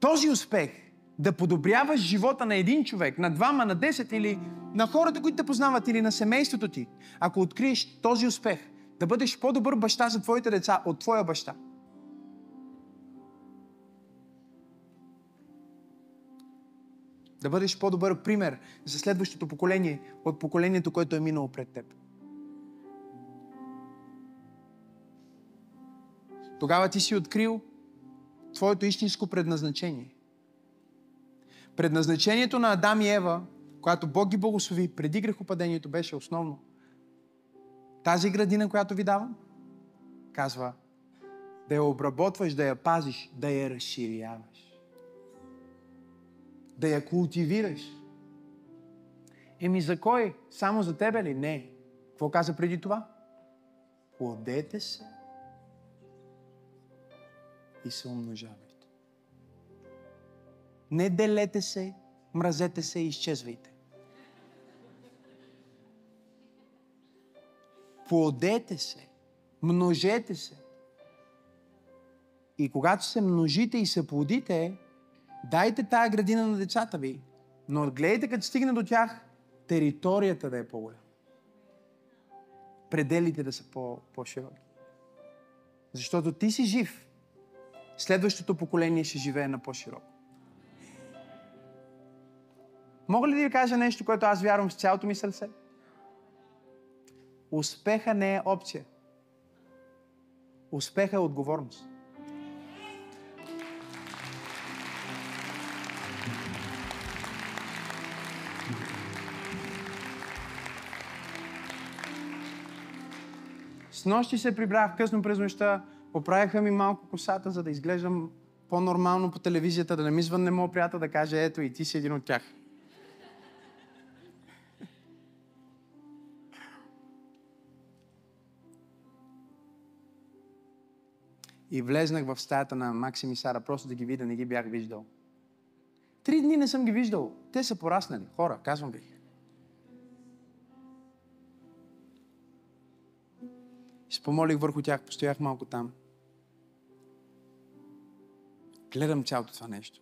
Speaker 1: този успех, да подобряваш живота на един човек, на двама, на десет или на хората, които те познават или на семейството ти, ако откриеш този успех, да бъдеш по-добър баща за твоите деца от твоя баща. Да бъдеш по-добър пример за следващото поколение от поколението, което е минало пред теб. Тогава ти си открил твоето истинско предназначение. Предназначението на Адам и Ева, когато Бог ги благослови преди грехопадението, беше основно. Тази градина, която ви давам, казва, да я обработваш, да я пазиш, да я разширяваш. Да я култивираш. Еми за кой? Само за тебе ли? Не. Какво каза преди това? Плодете се и се умножавайте. Не делете се, мразете се и изчезвайте. Плодете се, множете се. И когато се множите и се плодите, дайте тая градина на децата ви, но гледайте като стигне до тях, територията да е по-голяма. Пределите да са по- по-широки. Защото ти си жив. Следващото поколение ще живее на по-широко. Мога ли да ви кажа нещо, което аз вярвам с цялото ми сърце? Успеха не е опция. Успеха е отговорност. С нощи се прибрах късно през нощта, поправиха ми малко косата, за да изглеждам по-нормално по телевизията, да не ми звънне моят приятел да каже, ето и ти си един от тях. И влезнах в стаята на Максим и Сара, просто да ги видя, не ги бях виждал. Три дни не съм ги виждал. Те са пораснали. Хора, казвам ви. Спомолих върху тях, постоях малко там. Гледам цялото това нещо.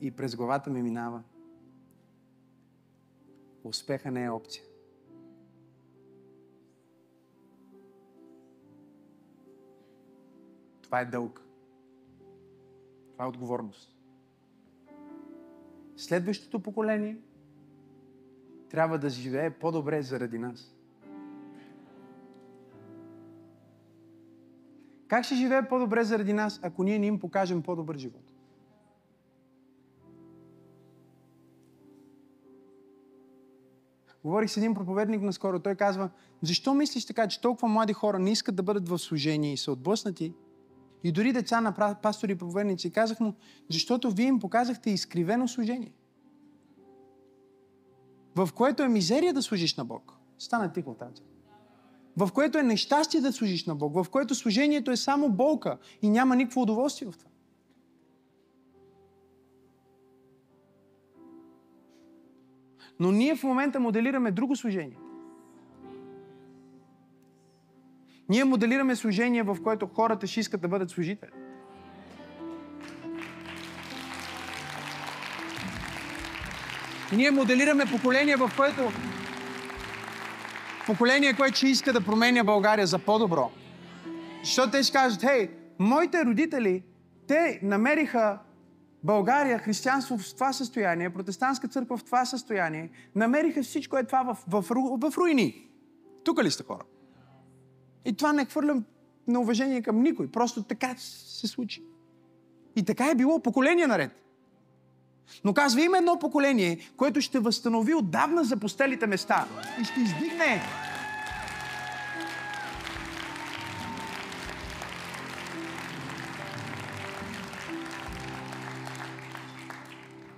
Speaker 1: И през главата ми минава. Успеха не е опция. Това е дълг. Това е отговорност. Следващото поколение трябва да живее по-добре заради нас. Как ще живее по-добре заради нас, ако ние не им покажем по-добър живот? Говорих с един проповедник наскоро. Той казва, защо мислиш така, че толкова млади хора не искат да бъдат в служение и са отблъснати? И дори деца на пастори и проповедници. Казах му, защото вие им показахте изкривено служение. В което е мизерия да служиш на Бог. Стана тихо тази в което е нещастие да служиш на Бог, в което служението е само болка и няма никакво удоволствие в това. Но ние в момента моделираме друго служение. Ние моделираме служение, в което хората ще искат да бъдат служители. Ние моделираме поколение, в което поколение, което ще иска да променя България за по-добро. Защото те ще кажат, хей, моите родители, те намериха България, християнство в това състояние, протестантска църква в това състояние, намериха всичко е това в, в, в, в руини. Тук ли сте хора? И това не хвърлям на уважение към никой. Просто така се случи. И така е било поколение наред. Но казва, има едно поколение, което ще възстанови отдавна запустелите места и ще издигне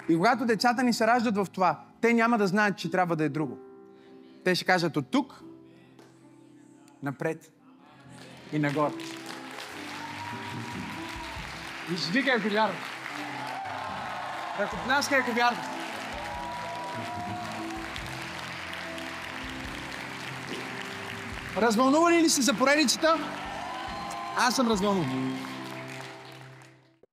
Speaker 1: И когато децата ни се раждат в това, те няма да знаят, че трябва да е друго. Те ще кажат от тук напред и нагоре. И ще вика, Ръкопляскай, ако вярваш. Развълнували ли се за поредицата? Аз съм развълнуван.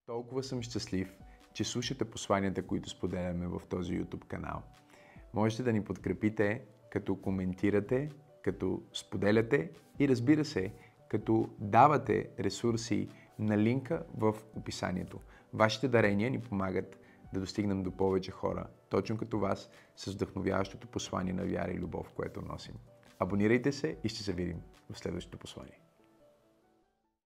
Speaker 2: Толкова съм щастлив, че слушате посланията, които споделяме в този YouTube канал. Можете да ни подкрепите, като коментирате, като споделяте и разбира се, като давате ресурси на линка в описанието. Вашите дарения ни помагат да достигнем до повече хора, точно като вас, с вдъхновяващото послание на вяра и любов, което носим. Абонирайте се и ще се видим в следващото послание.